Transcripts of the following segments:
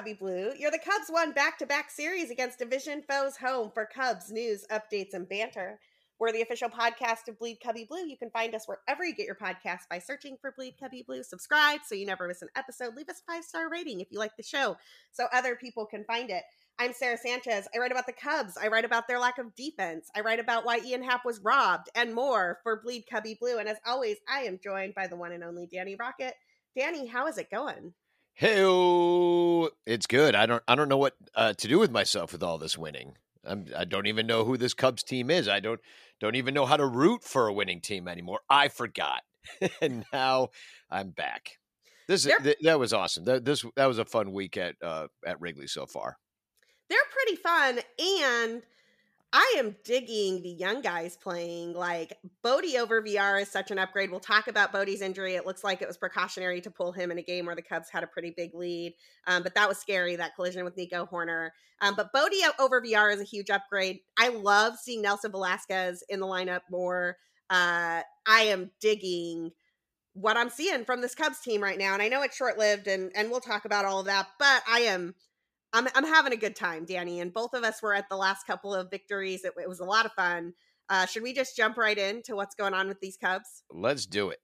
Cubby Blue. You're the Cubs won back to back series against division foes home for Cubs news, updates, and banter. We're the official podcast of Bleed Cubby Blue. You can find us wherever you get your podcast by searching for Bleed Cubby Blue. Subscribe so you never miss an episode. Leave us a five star rating if you like the show so other people can find it. I'm Sarah Sanchez. I write about the Cubs. I write about their lack of defense. I write about why Ian Happ was robbed and more for Bleed Cubby Blue. And as always, I am joined by the one and only Danny Rocket. Danny, how is it going? Hey, it's good. I don't I don't know what uh, to do with myself with all this winning. I'm, I do not even know who this Cubs team is. I don't don't even know how to root for a winning team anymore. I forgot, and now I'm back. This th- that was awesome. That this that was a fun week at uh, at Wrigley so far they're pretty fun and I am digging the young guys playing. Like Bote over VR is such an upgrade. We'll talk about Bote's injury. It looks like it was precautionary to pull him in a game where the Cubs had a pretty big lead, um, but that was scary. That collision with Nico Hoerner. Um, but Bodie over VR is a huge upgrade. I love seeing Nelson Velazquez in the lineup more. Uh, I am digging what I'm seeing from this Cubs team right now, and I know it's short lived, and and we'll talk about all of that. But I am I'm I'm having a good time, Danny, and both of us were at the last couple of victories. It, it was a lot of fun. Uh, should we just jump right into what's going on with these Cubs? Let's do it.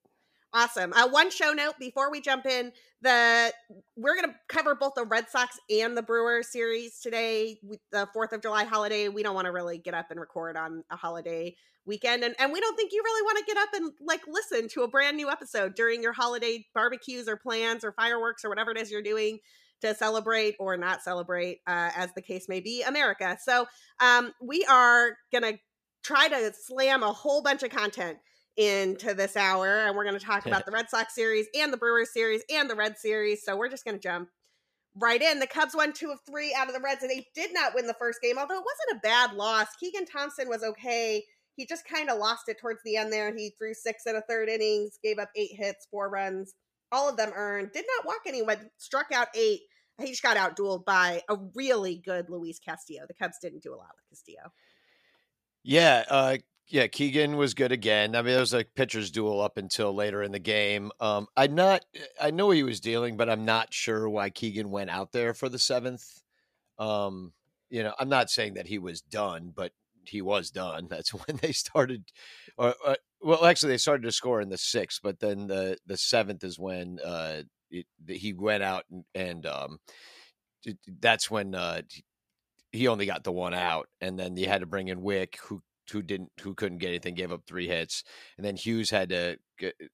Awesome. Uh, one show note before we jump in: the we're going to cover both the Red Sox and the Brewer series today. The Fourth of July holiday. We don't want to really get up and record on a holiday weekend, and and we don't think you really want to get up and like listen to a brand new episode during your holiday barbecues or plans or fireworks or whatever it is you're doing to celebrate or not celebrate, uh, as the case may be, America. So um, we are going to try to slam a whole bunch of content into this hour, and we're going to talk about the Red Sox series and the Brewers series and the Red series. So we're just going to jump right in. The Cubs won two of three out of the Reds, and they did not win the first game, although it wasn't a bad loss. Keegan Thompson was okay. He just kind of lost it towards the end there. He threw six and a third innings, gave up eight hits, four runs all of them earned. Did not walk anyone. Struck out eight. He just got outdueled by a really good Luis Castillo. The Cubs didn't do a lot with Castillo. Yeah, uh, yeah, Keegan was good again. I mean, it was a pitcher's duel up until later in the game. Um, I'm not, I know he was dealing, but I'm not sure why Keegan went out there for the seventh. Um, you know, I'm not saying that he was done, but he was done. That's when they started, or, or well, actually, they started to score in the sixth, but then the the seventh is when uh, it, he went out and, and um, that's when uh, he only got the one out, and then you had to bring in Wick, who who didn't who couldn't get anything, gave up three hits, and then Hughes had to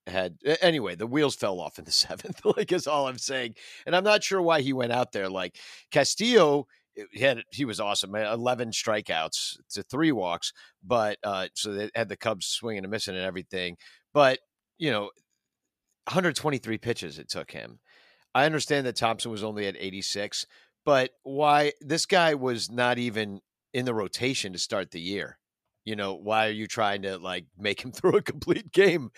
had anyway. The wheels fell off in the seventh, like is all I'm saying, and I'm not sure why he went out there. Like Castillo he had he was awesome. 11 strikeouts to three walks, but uh, so they had the Cubs swinging and missing and everything. But you know, 123 pitches it took him. I understand that Thompson was only at 86, but why this guy was not even in the rotation to start the year? You know, why are you trying to like make him through a complete game,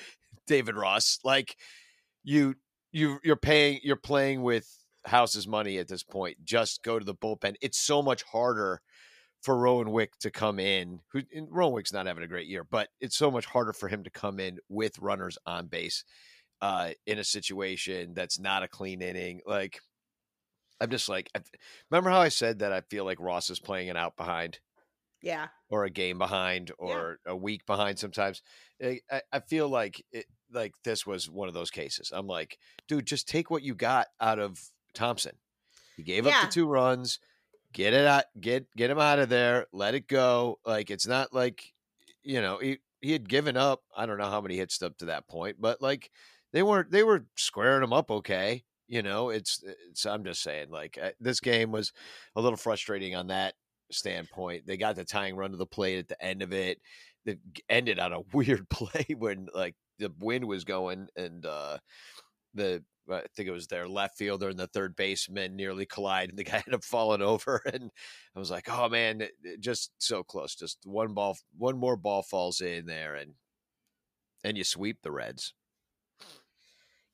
David Ross? Like you you you're paying you're playing with house's money at this point. Just go to the bullpen. It's so much harder for Rowan Wick to come in. Who Rowan Wick's not having a great year, but it's so much harder for him to come in with runners on base uh, in a situation that's not a clean inning. Like I'm just like, I, remember how I said that I feel like Ross is playing it out behind. Yeah. Or a game behind, or yeah. a week behind. Sometimes I, I feel like it, like this was one of those cases. I'm like, dude, just take what you got out of Thompson. He gave yeah. up the two runs. Get it out. Get get him out of there. Let it go. Like it's not like you know he he had given up. I don't know how many hits up to that point, but like they weren't they were squaring him up okay. You know, it's it's. I'm just saying, like uh, this game was a little frustrating on that standpoint. They got the tying run to the plate at the end of it. It ended on a weird play when like the wind was going and uh the I think it was their left fielder and the third baseman nearly collide, and the guy ended up falling over. And I was like, "Oh man, just so close! Just one ball, one more ball falls in there, and and you sweep the Reds."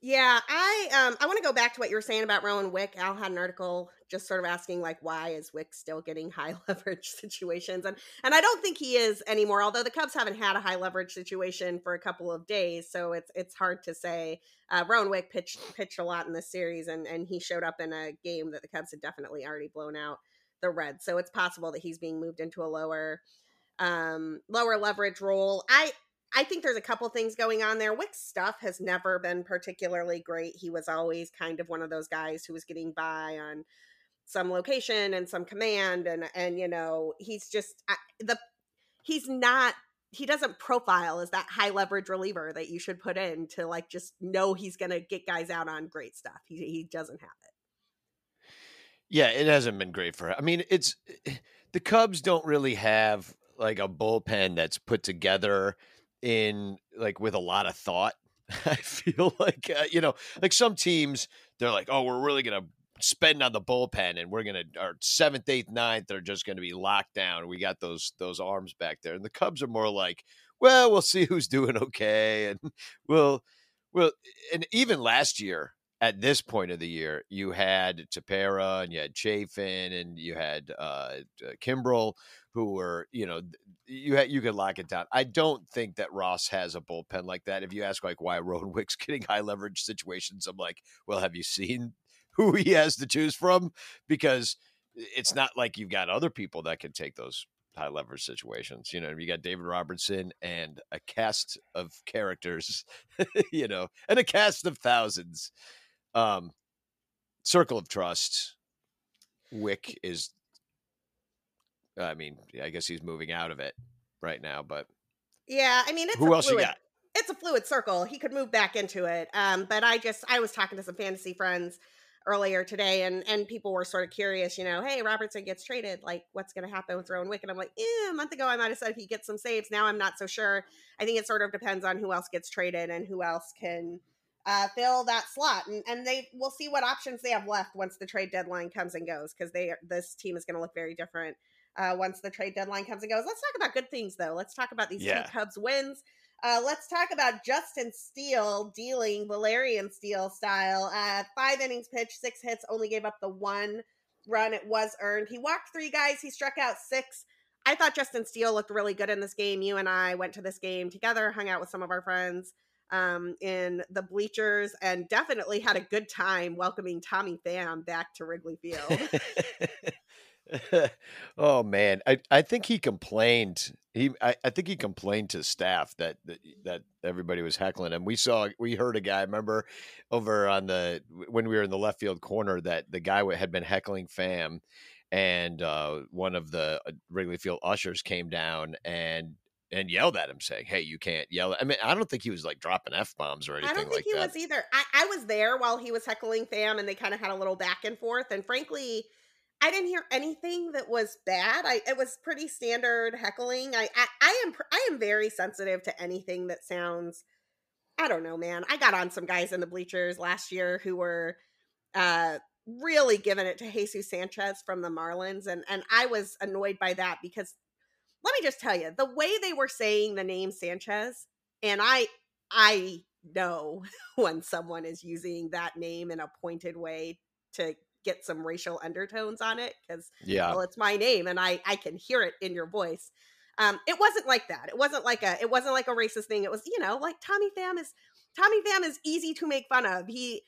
Yeah, I um I want to go back to what you were saying about Rowan Wick. Al had an article just sort of asking like why is Wick still getting high leverage situations and and I don't think he is anymore. Although the Cubs haven't had a high leverage situation for a couple of days, so it's it's hard to say. Uh, Rowan Wick pitched pitched a lot in this series, and and he showed up in a game that the Cubs had definitely already blown out the Reds. So it's possible that he's being moved into a lower um lower leverage role. I I think there's a couple things going on there. Wick's stuff has never been particularly great. He was always kind of one of those guys who was getting by on some location and some command and and you know, he's just the he's not he doesn't profile as that high leverage reliever that you should put in to like just know he's going to get guys out on great stuff. He he doesn't have it. Yeah, it hasn't been great for him. I mean, it's eh, eh, the Cubs don't really have like a bullpen that's put together in like with a lot of thought. I feel like uh, you know, like some teams, they're like, "Oh, we're really gonna spend on the bullpen, and we're gonna our seventh, eighth, ninth are just gonna be locked down. We got those those arms back there." And the Cubs are more like, "Well, we'll see who's doing okay, and we'll, well." And even last year, at this point of the year, you had Tepera and you had Chafin and you had uh, Kimbrel, who were, you know, you had, you could lock it down. I don't think that Ross has a bullpen like that. If you ask like why Rowan Wick's getting high leverage situations, I'm like, well, have you seen who he has to choose from? Because it's not like you've got other people that can take those high leverage situations. You know, you got David Robertson and a cast of characters, you know, and a cast of thousands. Um, Circle of Trust. Wick is I mean, I guess he's moving out of it right now, but yeah, I mean, it's who else fluid, you got? It's a fluid circle. He could move back into it. Um, but I just I was talking to some fantasy friends earlier today, and and people were sort of curious. You know, hey, Robertson gets traded. Like, what's going to happen with Rowan Wick? And I'm like, yeah, a month ago I might have said he gets some saves. Now I'm not so sure. I think it sort of depends on who else gets traded and who else can uh, fill that slot, and and they will see what options they have left once the trade deadline comes and goes because they this team is going to look very different uh, once the trade deadline comes and goes. Let's talk about good things, though. Let's talk about these yeah. two Cubs wins. Uh, let's talk about Justin Steele dealing Valyrian Steele style. Uh, five innings pitched, six hits, only gave up the one run. It was earned. He walked three guys. He struck out six. I thought Justin Steele looked really good in this game. You and I went to this game together, hung out with some of our friends um, in the bleachers, and definitely had a good time welcoming Tommy Pham back to Wrigley Field. oh man, I, I think he complained. He I, I think he complained to staff that, that that everybody was heckling him. We saw we heard a guy. Remember over on the when we were in the left field corner that the guy had been heckling Pham, and uh, one of the uh, Wrigley Field ushers came down and and yelled at him, saying, "Hey, you can't yell." I mean, I don't think he was like dropping f bombs or anything. Like that. I don't think like he that. was either. I, I was there while he was heckling Pham, and they kind of had a little back and forth. And frankly, I didn't hear anything that was bad. I it was pretty standard heckling. I, I I am I am very sensitive to anything that sounds I don't know, man. I got on some guys in the bleachers last year who were uh really giving it to Jesus Sanchez from the Marlins and and I was annoyed by that because let me just tell you, the way they were saying the name Sanchez and I I know when someone is using that name in a pointed way to get some racial undertones on it because yeah. well it's my name and i i can hear it in your voice. Um it wasn't like that. It wasn't like a it wasn't like a racist thing. It was you know like tommy pham is tommy pham is easy to make fun of. He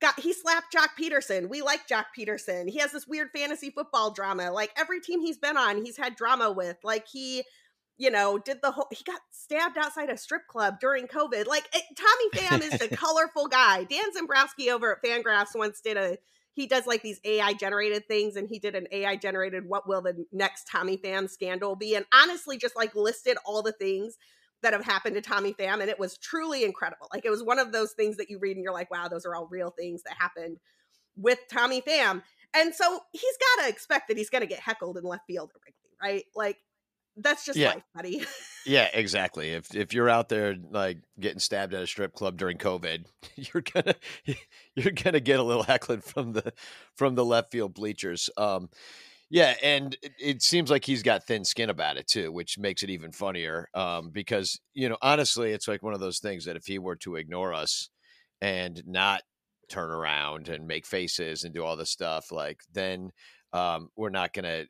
got he slapped Joc Pederson. We like Joc Pederson. He has this weird fantasy football drama. Like every team he's been on, he's had drama with. Like he, you know, did the whole he got stabbed outside a strip club during COVID. Like it, Tommy Pham is a colorful guy. Dan Szymborski over at Fangraphs once did a he does like these AI generated things, and he did an AI generated what will the next Tommy Pham scandal be? And honestly, just like listed all the things that have happened to Tommy Pham, and it was truly incredible. Like it was one of those things that you read and you're like, wow, those are all real things that happened with Tommy Pham. And so he's got to expect that he's going to get heckled in left field Wrigley, right? Like that's just yeah. life, buddy. yeah, exactly. If if you're out there like getting stabbed at a strip club during COVID, you're gonna you're gonna get a little heckling from the from the left field bleachers. Um, yeah, and it, it, seems like he's got thin skin about it too, which makes it even funnier. Um, because you know, honestly, it's like one of those things that if he were to ignore us, and not turn around and make faces and do all this stuff, like then um, we're not gonna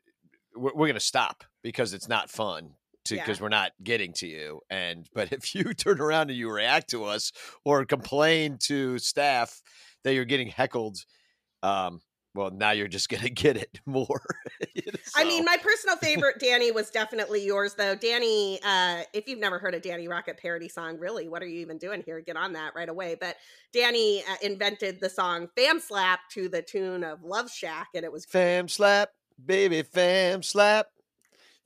we're, we're gonna stop because it's not fun because yeah. we're not getting to you. And but if you turn around and you react to us or complain to staff that you're getting heckled, um, well, now you're just going to get it more. so. I mean, my personal favorite, Danny, was definitely yours, though. Danny, uh, if you've never heard a Danny Rocket parody song, really, what are you even doing here? Get on that right away. But Danny uh, invented the song Pham Slap to the tune of Love Shack, and it was Pham Slap, baby, Pham Slap,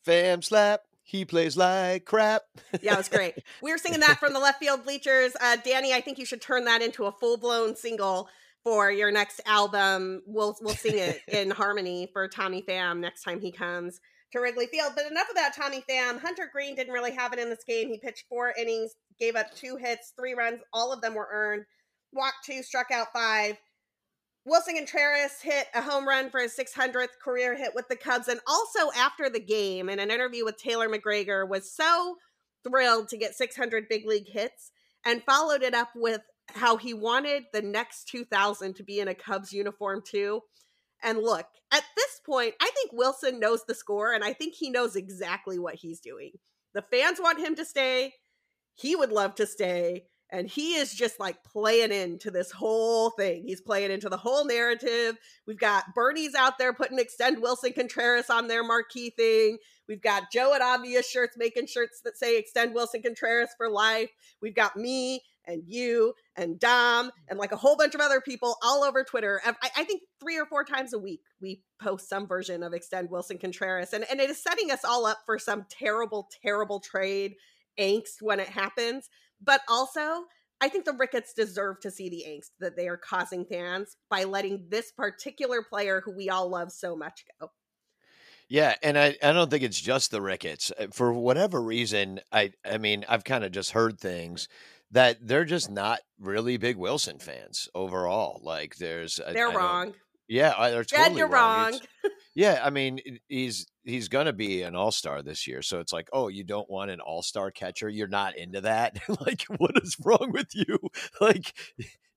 Pham Slap. He plays like crap. yeah, it was great. We were singing that from the left field bleachers. Uh, Danny, I think you should turn that into a full blown single for your next album. We'll we'll sing it in harmony for Tommy Pham next time he comes to Wrigley Field. But enough about Tommy Pham. Hunter Greene didn't really have it in this game. He pitched four innings, gave up two hits, three runs. All of them were earned. Walked two, struck out five. Willson Contreras hit a home run for his 600th career hit with the Cubs. And also after the game, in an interview with Taylor McGregor, was so thrilled to get 600 big league hits and followed it up with how he wanted the next 2000 to be in a Cubs uniform too. And look, at this point, I think Willson knows the score and I think he knows exactly what he's doing. The fans want him to stay. He would love to stay. And he is just like playing into this whole thing. He's playing into the whole narrative. We've got Bernie's out there putting Extend Willson Contreras on their marquee thing. We've got Joe at Obvious Shirts making shirts that say Extend Willson Contreras for life. We've got me and you and Dom and like a whole bunch of other people all over Twitter. I, I, think three or four times a week we post some version of Extend Willson Contreras. And, and it is setting us all up for some terrible, terrible trade angst when it happens. But also, I think the Ricketts deserve to see the angst that they are causing fans by letting this particular player who we all love so much go. Yeah, and I, I don't think it's just the Ricketts. Uh, for whatever reason, I I mean, I've kind of just heard things that they're just not really big Wilson fans overall. Like there's they're I, wrong. yeah, they're totally you're wrong. wrong. yeah, I mean he's he's gonna be an all star this year, so it's like, oh, you don't want an all star catcher? You're not into that? like, what is wrong with you? like,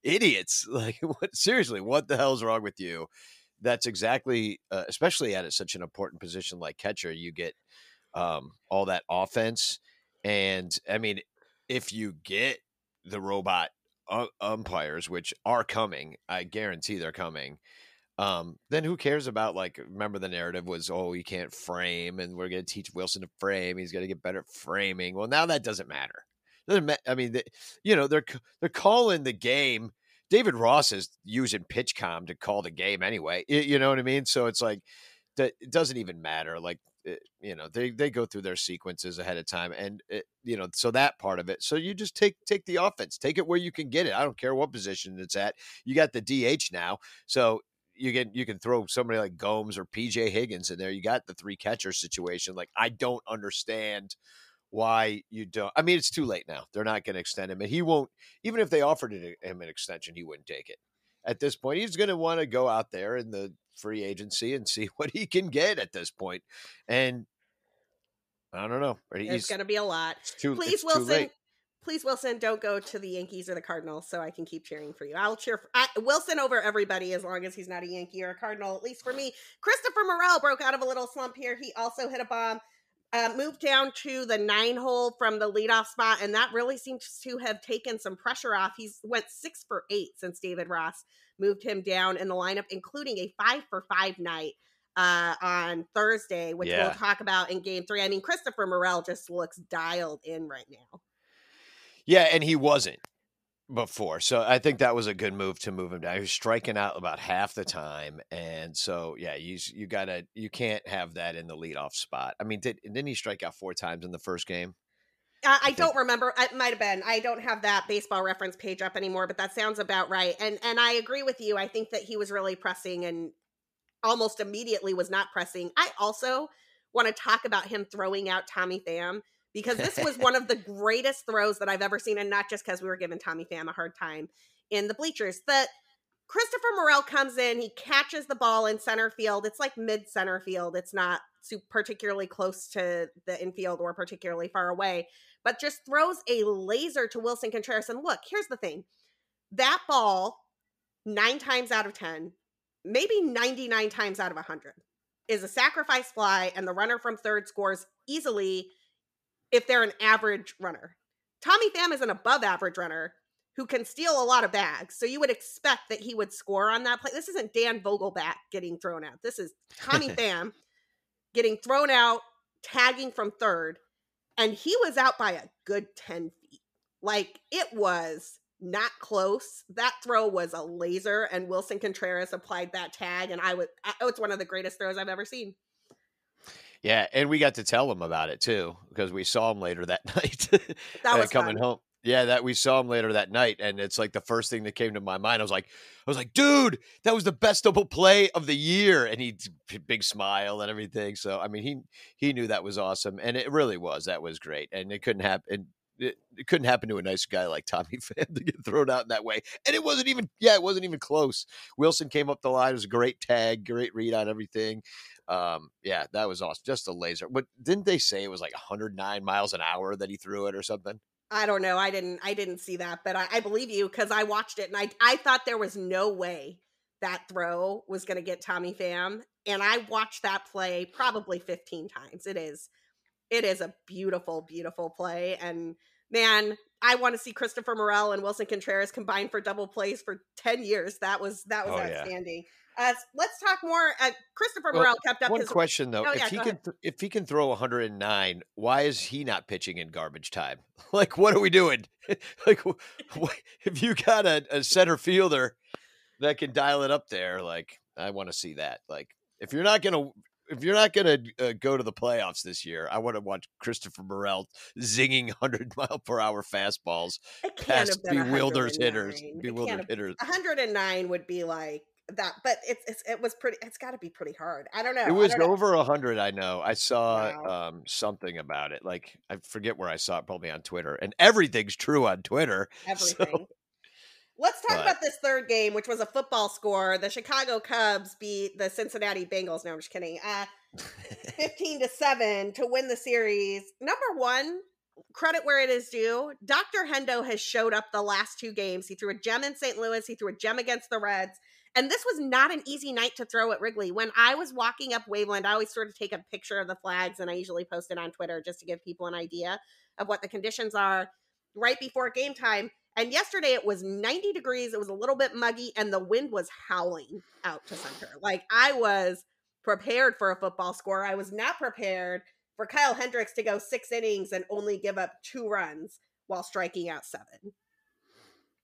idiots! Like, what? Seriously, what the hell's wrong with you? That's exactly, uh, especially at such an important position like catcher, you get um, all that offense, and I mean, if you get the robot umpires, which are coming, I guarantee they're coming. Um, then who cares about like? Remember the narrative was, oh, he can't frame, and we're going to teach Willson to frame. He's going to get better at framing. Well, now that doesn't matter. Doesn't I mean, you know, they're they're calling the game. David Ross is using PitchCom to call the game anyway. You know what I mean? So it's like. It doesn't even matter. Like Eh, you know they they go through their sequences ahead of time and it, eh, you know so that part of it so you just take take the offense take it where you can get it i don't care what position it's at you got the dh now so you get you can throw somebody like gomes or pj higgins in there you got the three catcher situation like i don't understand why you don't i mean it's too late now they're not going to extend him and he won't even if they offered him an extension he wouldn't take it at this point he's going to want to go out there in the free agency and see what he can get at this point. And I don't know. It's going to be a lot. Too, please, Willson. Please, Willson, don't go to the Yankees or the Cardinals, so I can keep cheering for you. I'll cheer for I, Willson over everybody as long as he's not a Yankee or a Cardinal. At least for me, Christopher Morel broke out of a little slump here. He also hit a bomb. Uh, moved down to the nine hole from the leadoff spot, and that really seems to have taken some pressure off. He's went six for eight since David Ross moved him down in the lineup, including a five for five night uh, on Thursday, which yeah. we'll talk about in game three. I mean, Christopher Morel just looks dialed in right now. Yeah, and he wasn't before. So I think that was a good move to move him down. He was striking out about half the time. And so yeah, you you gotta you can't have that in the leadoff spot. I mean, did didn't he strike out four times in the first game? I, I don't remember. It might have been. I don't have that baseball reference page up anymore, but that sounds about right. And and I agree with you. I think that he was really pressing and almost immediately was not pressing. I also want to talk about him throwing out Tommy Pham because this was one of the greatest throws that I've ever seen, and not just because we were giving Tommy Pham a hard time in the bleachers. That Christopher Morel comes in, he catches the ball in center field. It's like mid center field. It's not particularly close to the infield or particularly far away but just throws a laser to Willson Contreras. And look, here's the thing that ball, nine times out of 10, maybe 99 times out of 100, is a sacrifice fly, and the runner from third scores easily if they're an average runner. Tommy Pham is an above average runner who can steal a lot of bags. So you would expect that he would score on that play. This isn't Dan Vogelbach getting thrown out. This is Tommy Pham getting thrown out, tagging from third, and he was out by a good 10 feet. Like it was not close. That throw was a laser, and Willson Contreras applied that tag, and I was oh, it's one of the greatest throws I've ever seen. Yeah, and we got to tell him about it too because we saw him later that night. that uh, was coming fun. home. Yeah, that we saw him later that night, and it's like the first thing that came to my mind. I was like, I was like, dude, that was the best double play of the year, and he big smile and everything. So I mean, he he knew that was awesome, and it really was. That was great, and it couldn't happen. It, it couldn't happen to a nice guy like Tommy Pham to get thrown out in that way, and it wasn't even. Yeah, it wasn't even close. Willson came up the line. It was a great tag, great read on everything. Um, yeah, that was awesome. Just a laser. But didn't they say it was like 109 miles an hour that he threw it or something? I don't know. I didn't. I didn't see that, but I, I believe you because I watched it and I I thought there was no way that throw was going to get Tommy Pham, and I watched that play probably 15 times. It is, it is a beautiful, beautiful play, and man, I want to see Christopher Morel and Willson Contreras combined for double plays for 10 years. That was that was Oh, yeah. outstanding. Uh, let's talk more. Uh, Christopher Well, Morel kept up One his. question though, Oh, if yeah, he can th- if he can throw 109, why is he not pitching in garbage time? Like, what are we doing? like, wh- wh- if you got a, a center fielder that can dial it up there, like, I want to see that. Like, if you're not gonna if you're not gonna uh, go to the playoffs this year, I want to watch Christopher Morel zinging 100 mile per hour fastballs past bewildered hitters, 109. Bewildered hitters. 109 would be like that, but it's, it's it was pretty. It's got to be pretty hard. I don't know. It was over a hundred. I know. I saw Wow. um, something about it. Like I forget where I saw it. Probably on Twitter. And everything's true on Twitter. everything. Let's talk but- about this third game, which was a football score. The Chicago Cubs beat the Cincinnati Bengals. No, I'm just kidding. Uh, 15 to 7 to win the series. Number one, credit where it is due. Dr. Hendo has showed up the last two games. He threw a gem in St. Louis, he threw a gem against the Reds. And this was not an easy night to throw at Wrigley. When I was walking up Waveland, I always sort of take a picture of the flags and I usually post it on Twitter just to give people an idea of what the conditions are right before game time. And yesterday it was 90 degrees. It was a little bit muggy and the wind was howling out to center. Like I was prepared for a football score. I was not prepared for Kyle Hendricks to go six innings and only give up two runs while striking out seven.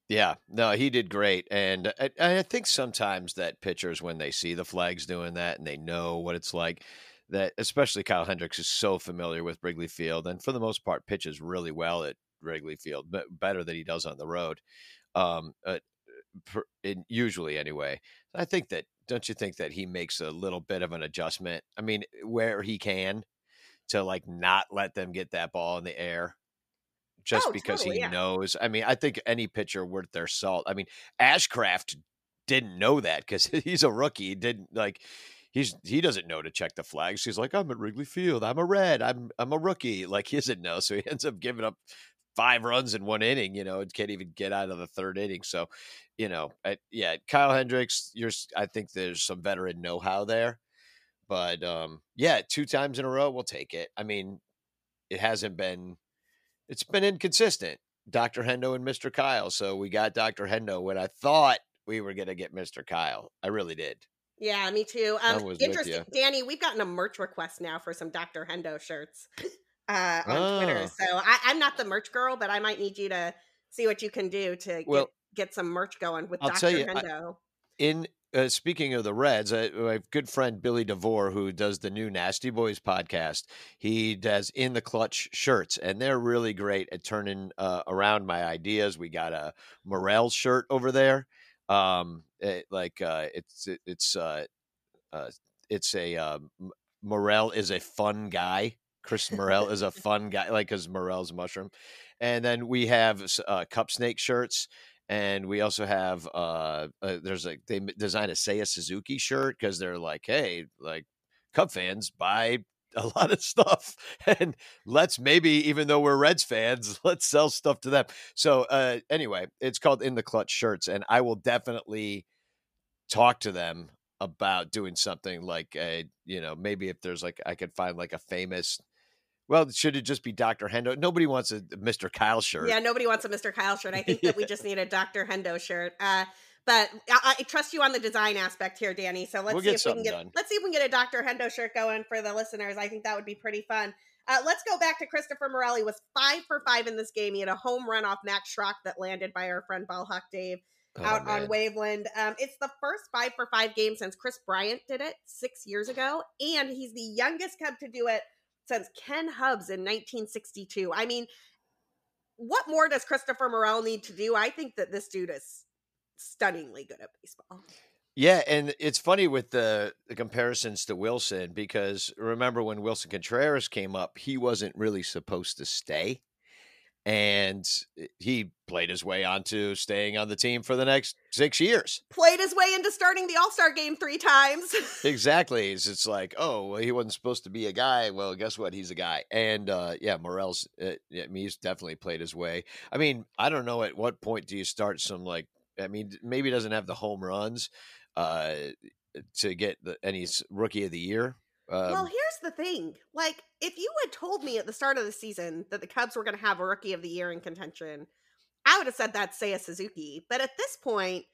Yeah, no, he did great, and uh, I, I think sometimes that pitchers, when they see the flags doing that and they know what it's like, that especially Kyle Hendricks is so familiar with Wrigley Field, and for the most part, pitches really well at Wrigley Field, but better than he does on the road. Um, uh, per, in, usually anyway. I think that don't you think that he makes a little bit of an adjustment? I mean, where he can to like not let them get that ball in the air just Oh, because totally, he yeah. knows. I mean, I think any pitcher worth their salt. I mean, Ashcraft didn't know that because he's a rookie. He didn't like he's he doesn't know to check the flags. He's like, I'm at Wrigley Field. I'm a red. I'm I'm a rookie. Like he doesn't know, so he ends up giving up five runs in one inning. You know, and can't even get out of the third inning. So, you know, I, yeah, Kyle Hendricks. You're. I think there's some veteran know-how there, but um, yeah, two times in a row, we'll take it. I mean, it hasn't been. It's been inconsistent. Dr. Hendo and Mr. Kyle. So we got Dr. Hendo when I thought we were going to get Mr. Kyle. I really did. Yeah, me too. I Um, interesting. Danny. We've gotten a merch request now for some Dr. Hendo shirts uh, on Twitter. Oh. So I, I'm not the merch girl, but I might need you to see what you can do to Well, get, get some merch going with I'll Dr. tell you, I- in uh, speaking of the Reds, I, my good friend Billy DeVore, who does the new Nasty Boys podcast, he does in the clutch shirts, and they're really great at turning uh, around my ideas. We got a Morel shirt over there, um, it, like uh, it's it, it's uh, uh, it's a uh, Morel is a fun guy. Chris Morel is a fun guy, like because Morel's mushroom, and then we have uh, cup snake shirts and we also have uh, uh there's like they designed a Seiya Suzuki shirt because they're like, hey, like Cub fans buy a lot of stuff and let's maybe even though we're reds fans let's sell stuff to them. So uh anyway it's called in the clutch shirts and i will definitely talk to them about doing something like a you know maybe if there's like i could find like a famous well, should it just be Dr. Hendo? Nobody wants a Mr. Kyle shirt. Yeah, nobody wants a Mr. Kyle shirt. I think that we just need a Dr. Hendo shirt. Uh, but I, I, trust you on the design aspect here, Danny. So let's we'll see if we can get done. let's see if we can get a Dr. Hendo shirt going for the listeners. I think that would be pretty fun. Uh, let's go back to Christopher Morelli Was five for five in this game. He had a home run off Max Schrock that landed by our friend Ballhawk Dave oh, out man. on Waveland. Um, it's the first five for five game since Kris Bryant did it six years ago, and he's the youngest Cub to do it since Ken Hubbs in 1962. I mean, what more does Christopher Morel need to do? I think that this dude is stunningly good at baseball. Yeah, and it's funny with the, the comparisons to Willson because remember when Willson Contreras came up, he wasn't really supposed to stay and he played his way onto staying on the team for the next six years. Played his way into starting the All Star game three times. exactly. It's, it's like, oh, well, he wasn't supposed to be a guy. Well, guess what? He's a guy. And uh, yeah, Morel's. Uh, I mean, he's definitely played his way. I mean, I don't know at what point do you start some like. I mean, maybe he doesn't have the home runs uh, to get the, any rookie of the year um, well, here's the thing. Like, if you had told me at the start of the season that the Cubs were going to have a rookie of the year in contention, I would have said that's Seiya Suzuki. But at this point,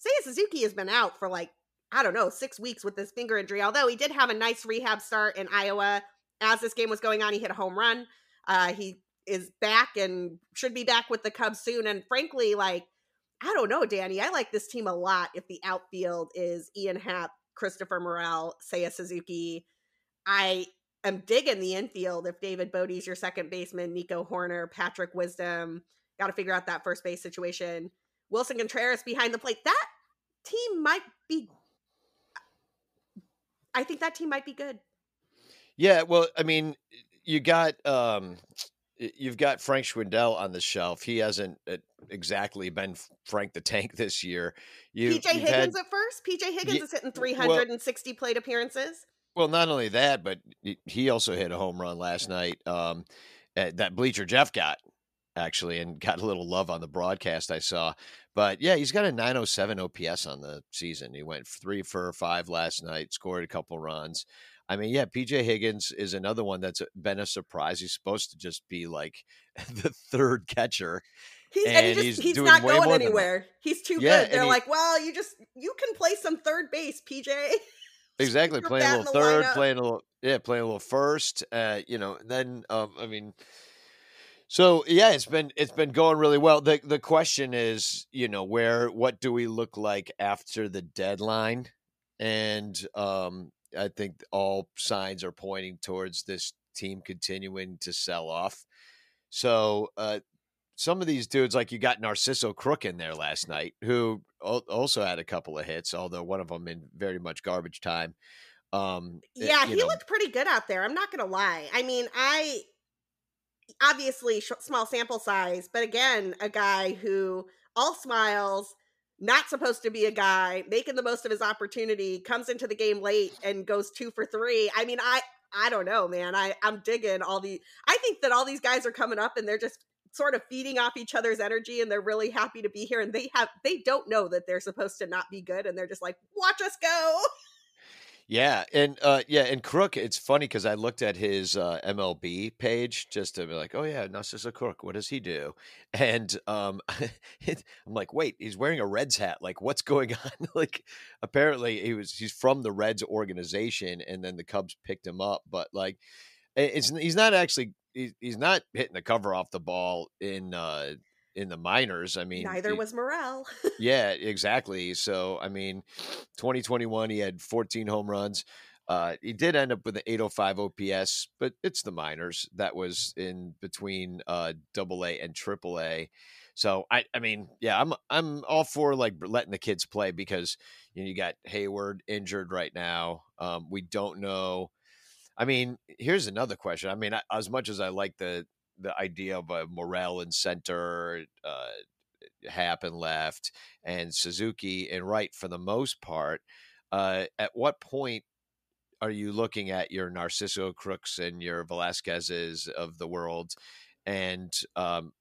Seiya Suzuki has been out for like, I don't know, six weeks with this finger injury. Although he did have a nice rehab start in Iowa. As this game was going on, he hit a home run. Uh, he is back and should be back with the Cubs soon. And frankly, like, I don't know, Danny. I like this team a lot if the outfield is Ian Happ, Christopher Morel, Seiya Suzuki, I am digging the infield if David Bote's your second baseman, Nico Hoerner, Patrick Wisdom. Got to figure out that first base situation. Willson Contreras behind the plate. That team might be. I think that team might be good. Yeah, well, I mean, you got um you've got Frank Schwindel on the shelf. He hasn't uh, exactly been Frank the Tank this year. You, PJ Higgins had, at first. PJ Higgins is hitting 360 well, plate appearances. Well, not only that, but he also hit a home run last night. Um, that bleacher Jeff got actually, and got a little love on the broadcast I saw. But yeah, he's got a 907 OPS on the season. He went three for five last night, scored a couple runs. I mean, yeah, PJ Higgins is another one that's been a surprise. He's supposed to just be like the third catcher. He's, and, and he just, he's, he's not going anywhere. He's too yeah, good. They're he, like, well, you just you can play some third base, PJ. Exactly, playing a little third, lineup. playing a little yeah, playing a little first. Uh, you know, then um, I mean, so yeah, it's been it's been going really well. the The question is, you know, where what do we look like after the deadline? And um, I think all signs are pointing towards this team continuing to sell off. So uh, some of these dudes, like you got Narciso Crook in there last night, who also had a couple of hits, although one of them in very much garbage time. Um, eh, yeah, he know. looked pretty good out there. I'm not gonna lie. I mean, I obviously sh- small sample size, but again, a guy who all smiles, not supposed to be a guy making the most of his opportunity, comes into the game late and goes two for three. I mean, I I don't know, man. I I'm digging all the. I think that all these guys are coming up and they're just sort of feeding off each other's energy and they're really happy to be here and they have they don't know that they're supposed to not be good and they're just like watch us go! Yeah and uh yeah and crook it's funny because i looked at his uh mlb page just to be like oh yeah narciso crook what does he do? And um i'm like wait he's wearing a reds hat like what's going on? Like apparently he was he's from the reds organization and then the cubs picked him up but like it's he's not actually he's not hitting the cover off the ball in uh in the minors. I mean, neither he, was Morel. yeah, exactly. So, I mean, 2021, he had 14 home runs. Uh, he did end up with an 805 OPS, but it's the minors. That was in between uh, Double A and Triple A. So I, I mean, yeah, I'm I'm all for like letting the kids play because you know you got Heyward injured right now. Um, we don't know I mean, here's another question. I mean, as much as I like the the idea of a Morel in center, uh, and left, and Suzuki and right for the most part, uh, at what point? are you looking at your Narciso Crooks and your Velazquez's of the world, and um,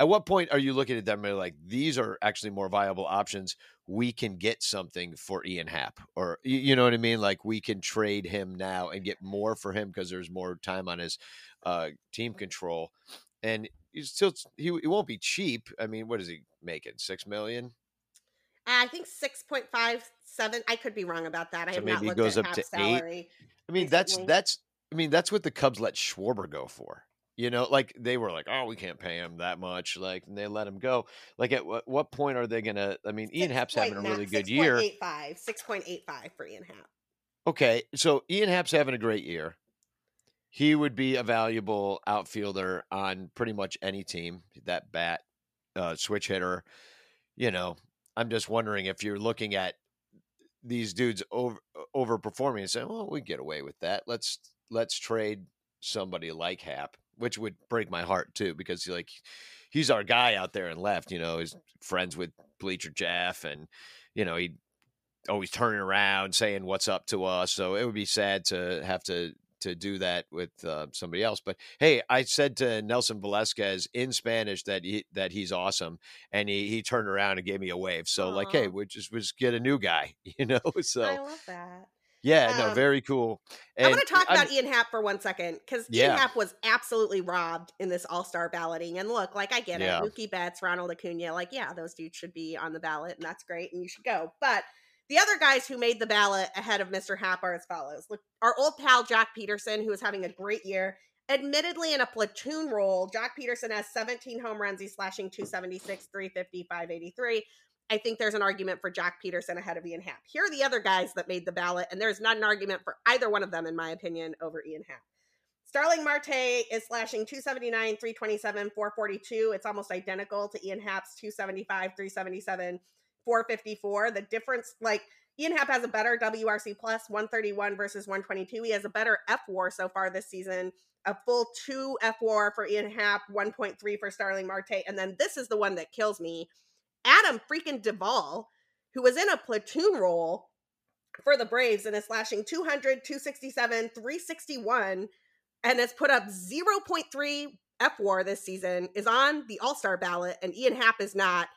at what point are you looking at them and like these are actually more viable options? We can get something for Ian Happ, or you know what I mean? Like we can trade him now and get more for him because there's more time on his uh, team control, and he's still he, he won't be cheap. I mean, what is he making? Six million? I think six point five seven. I could be wrong about that. I so have maybe not looked goes at up to salary eight. I mean, recently. that's that's. I mean, that's what the Cubs let Schwarber go for. You know, like they were like, "Oh, we can't pay him that much," like, and they let him go. Like, at what, what point are they gonna? I mean, Ian Happ's having a really good 6. year. 6.85, 6.85 for Ian Happ. Okay, so Ian Happ's having a great year. He would be a valuable outfielder on pretty much any team. That bat, uh, switch hitter. You know, I'm just wondering if you're looking at these dudes over overperforming and saying, "Well, we get away with that. Let's let's trade somebody like Happ." Which would break my heart too because like he's our guy out there and left. You know, he's friends with Bleacher Jeff, and you know he always turning around saying what's up to us. So it would be sad to have to to do that with uh, somebody else. But hey, I said to Nelson Velazquez in Spanish that he that he's awesome, and he he turned around and gave me a wave. So Aww. like, hey, we just we just get a new guy, you know. So I love that. Yeah, no, um, very cool. And I want to talk I'm, about Ian Happ for one second because yeah. Ian Happ was absolutely robbed in this All Star balloting. And look, like I get yeah. it, Mookie Betts, Ronald Acuna, like yeah, those dudes should be on the ballot, and that's great, and you should go. But the other guys who made the ballot ahead of Mr. Happ are as follows: look, our old pal Joc Pederson, who is having a great year. Admittedly, in a platoon role, Joc Pederson has 17 home runs. He's slashing 276, 350, 583. I think there's an argument for Joc Pederson ahead of Ian Happ. Here are the other guys that made the ballot, and there's not an argument for either one of them, in my opinion, over Ian Happ. Starling Marte is slashing 279, 327, 442. It's almost identical to Ian Happ's 275, 377, 454. The difference, like, Ian Happ has a better WRC plus 131 versus 122. He has a better fWAR so far this season. A full two fWAR for Ian Happ, 1.3 for Starling Marte. And then this is the one that kills me. Adam freaking Duvall, who was in a platoon role for the Braves and is slashing 200, 267, 361, and has put up 0.3 fWAR this season, is on the All Star ballot, and Ian Happ is not.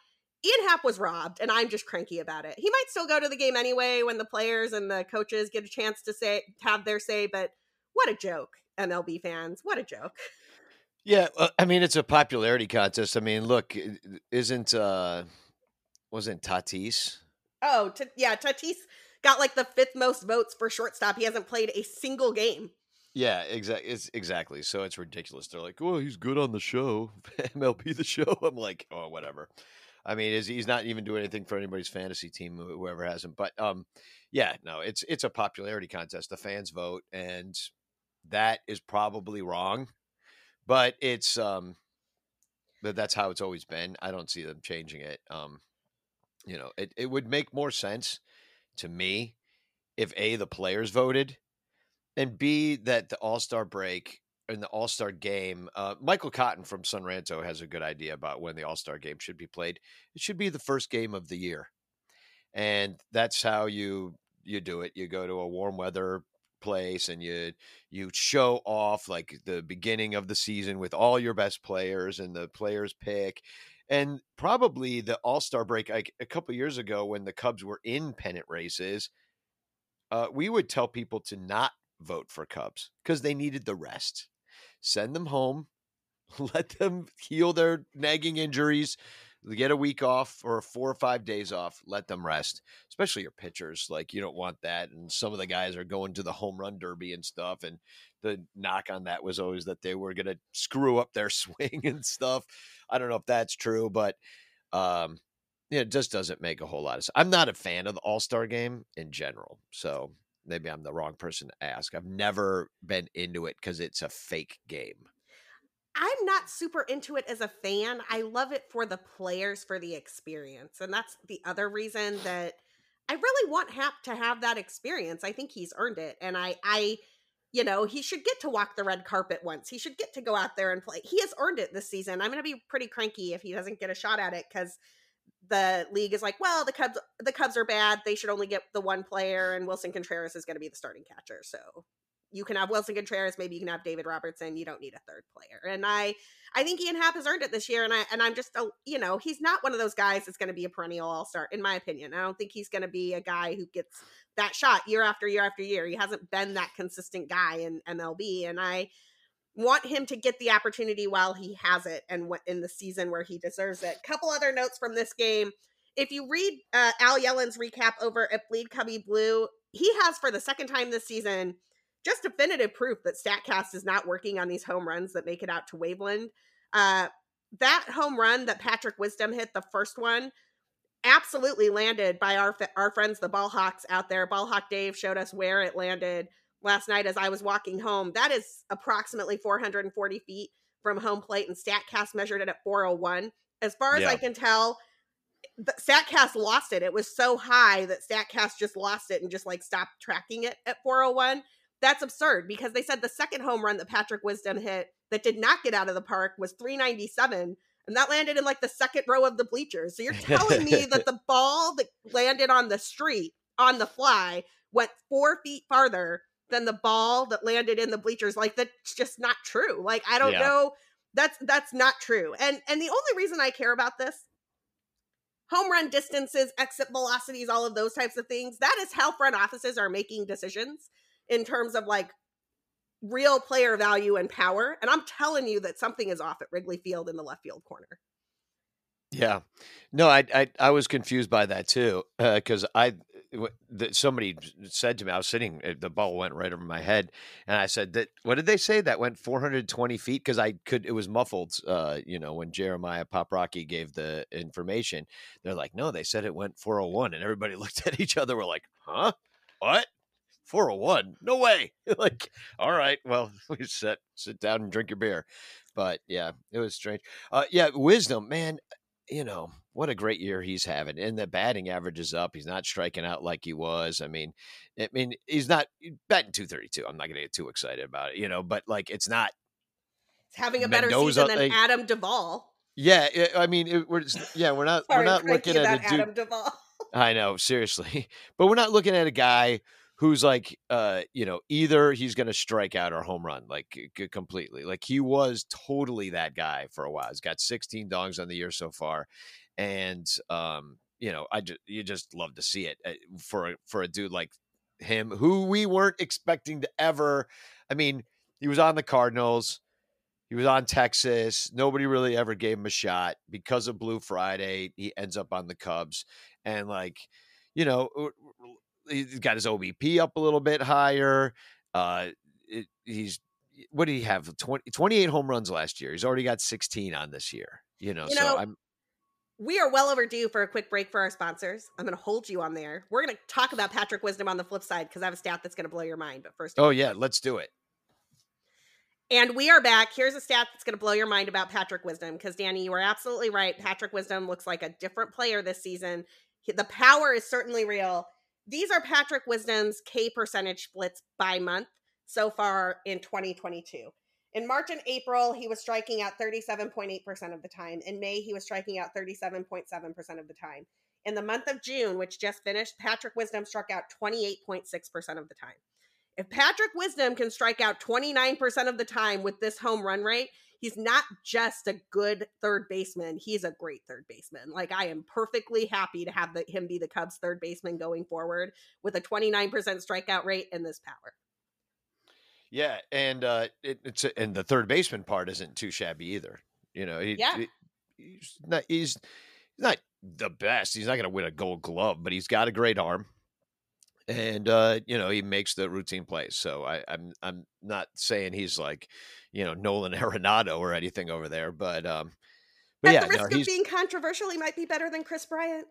Ian Happ was robbed, and I'm just cranky about it. He might still go to the game anyway when the players and the coaches get a chance to say have their say, but what a joke, MLB fans! What a joke. Yeah, uh, I mean it's a popularity contest. I mean, look, isn't uh wasn't Tatis? Oh, t- yeah, Tatis got like the fifth most votes for shortstop. He hasn't played a single game. Yeah, exactly. It's exactly. So it's ridiculous. They're like, "Oh, he's good on the show, MLB the show." I'm like, "Oh, whatever." I mean, is he's not even doing anything for anybody's fantasy team, whoever has him. But um, yeah, no, it's it's a popularity contest. The fans vote, and that is probably wrong but it's um but that's how it's always been. I don't see them changing it. Um, you know, it, it would make more sense to me if A, the players voted, and B, that the All Star break and the All Star game, uh, Michael Cotton from Sunranto has a good idea about when the All Star game should be played. It should be the first game of the year. And that's how you you do it. You go to a warm weather place and you you show off like the beginning of the season with all your best players and the players pick. And probably the all-star break like a couple years ago when the cubs were in pennant races uh, we would tell people to not vote for cubs because they needed the rest. Send them home let them heal their nagging injuries get a week off or four or five days off, let them rest, especially your pitchers. Like you don't want that. And some of the guys are going to the home run derby and stuff. And the knock on that was always that they were going to screw up their swing and stuff. I don't know if that's true, but um, it just doesn't make a whole lot of sense. I'm not a fan of the All Star game in general. So maybe I'm the wrong person to ask. I've never been into it because it's a fake game. I'm not super into it as a fan. I love it for the players for the experience. And that's the other reason that I really want Happ to have that experience. I think he's earned it. And I I you know, he should get to walk the red carpet once. He should get to go out there and play. He has earned it this season. I'm going to be pretty cranky if he doesn't get a shot at it cuz the league is like, well, the Cubs the Cubs are bad. They should only get the one player, and Willson Contreras is going to be the starting catcher. So you can have Willson Contreras, maybe you can have David Robertson. You don't need a third player. And I I think Ian Happ has earned it this year. And I and I'm just a you know, he's not one of those guys that's going to be a perennial all star, in my opinion. I don't think he's going to be a guy who gets that shot year after year after year. He hasn't been that consistent guy in MLB. And I want him to get the opportunity while he has it and in the season where he deserves it. Couple other notes from this game. If you read uh, Al Yellon's recap over at Bleed Cubby Blue, he has for the second time this season just definitive proof that Statcast is not working on these home runs that make it out to Waveland. Uh, that home run that Patrick Wisdom hit, the first one, absolutely landed by our our friends the Ballhawks out there. Ballhawk Dave showed us where it landed last night as I was walking home. That is approximately 440 feet from home plate, and Statcast measured it at 401. As far as yeah. I can tell, Statcast lost it. It was so high that Statcast just lost it and just like stopped tracking it at 401 that's absurd because they said the second home run that Patrick Wisdom hit that did not get out of the park was 397 and that landed in like the second row of the bleachers. So you're telling me that the ball that landed on the street on the fly went four feet farther than the ball that landed in the bleachers. Like that's just not true. Like I don't yeah. know. That's that's not true. And and the only reason I care about this home run distances, exit velocities, all of those types of things. That is how front offices are making decisions in terms of like real player value and power. And I'm telling you that something is off at Wrigley Field in the left field corner. Yeah, no, I I, I was confused by that too because uh, I that somebody said to me I was sitting uh, the ball went right over my head and I said that what did they say that went 420 feet because I could it was muffled uh you know when Jeremiah Poprocky gave the information they're like no they said it went 401 and everybody looked at each other we're like huh what 401 no way. Like all right well we sit sit down and drink your beer. But yeah it was strange. Uh yeah wisdom man you know what a great year he's having and the batting average is up. He's not striking out like he was. I mean i mean he's not batting 232 i'm not gonna get too excited about it you know but like it's not it's having a better Mendoza, season than adam duvall. Yeah i mean it, we're just, yeah we're not Sorry, we're not looking at a dude, adam duvall. I know seriously. But we're not looking at a guy who's like uh you know either he's going to strike out or home run like c- completely like he was totally that guy for a while he's got 16 dogs on the year so far and um you know i just you just love to see it eh, for a, for a dude like him who we weren't expecting to ever i mean he was on the cardinals he was on Texas. Nobody really ever gave him a shot because of Blue Friday. He ends up on the Cubs. And like, you know, he's got his OBP up a little bit higher. Uh, it, he's what did he have 20, 28 home runs last year. He's already got 16 on this year. You know, you so know, I'm we are well overdue for a quick break for our sponsors. I'm going to hold you on there. We're going to talk about Patrick Wisdom on the flip side because I have a stat that's going to blow your mind. But first, oh yeah, let's do it. And we are back. Here's a stat that's going to blow your mind about Patrick Wisdom because Danny, you are absolutely right. Patrick Wisdom looks like a different player this season. The power is certainly real. These are Patrick Wisdom's K percentage splits by month so far in 2022. In March and April, he was striking out 37.8% of the time. In May, he was striking out 37.7% of the time. In the month of June, which just finished, Patrick Wisdom struck out 28.6% of the time. If Patrick Wisdom can strike out 29% of the time with this home run rate, he's not just a good third baseman, he's a great third baseman. Like I am perfectly happy to have the, him be the Cubs third baseman going forward with a 29% strikeout rate and this power. Yeah, and uh it, it's and the third baseman part isn't too shabby either. You know, he, yeah. He, he's not he's not the best. He's not going to win a Gold Glove, but he's got a great arm and uh, you know he makes the routine plays. So I, I'm I'm not saying he's like you know Nolan Arenado or anything over there, but um, but At yeah, the risk no, of being controversial, he might be better than Kris Bryant.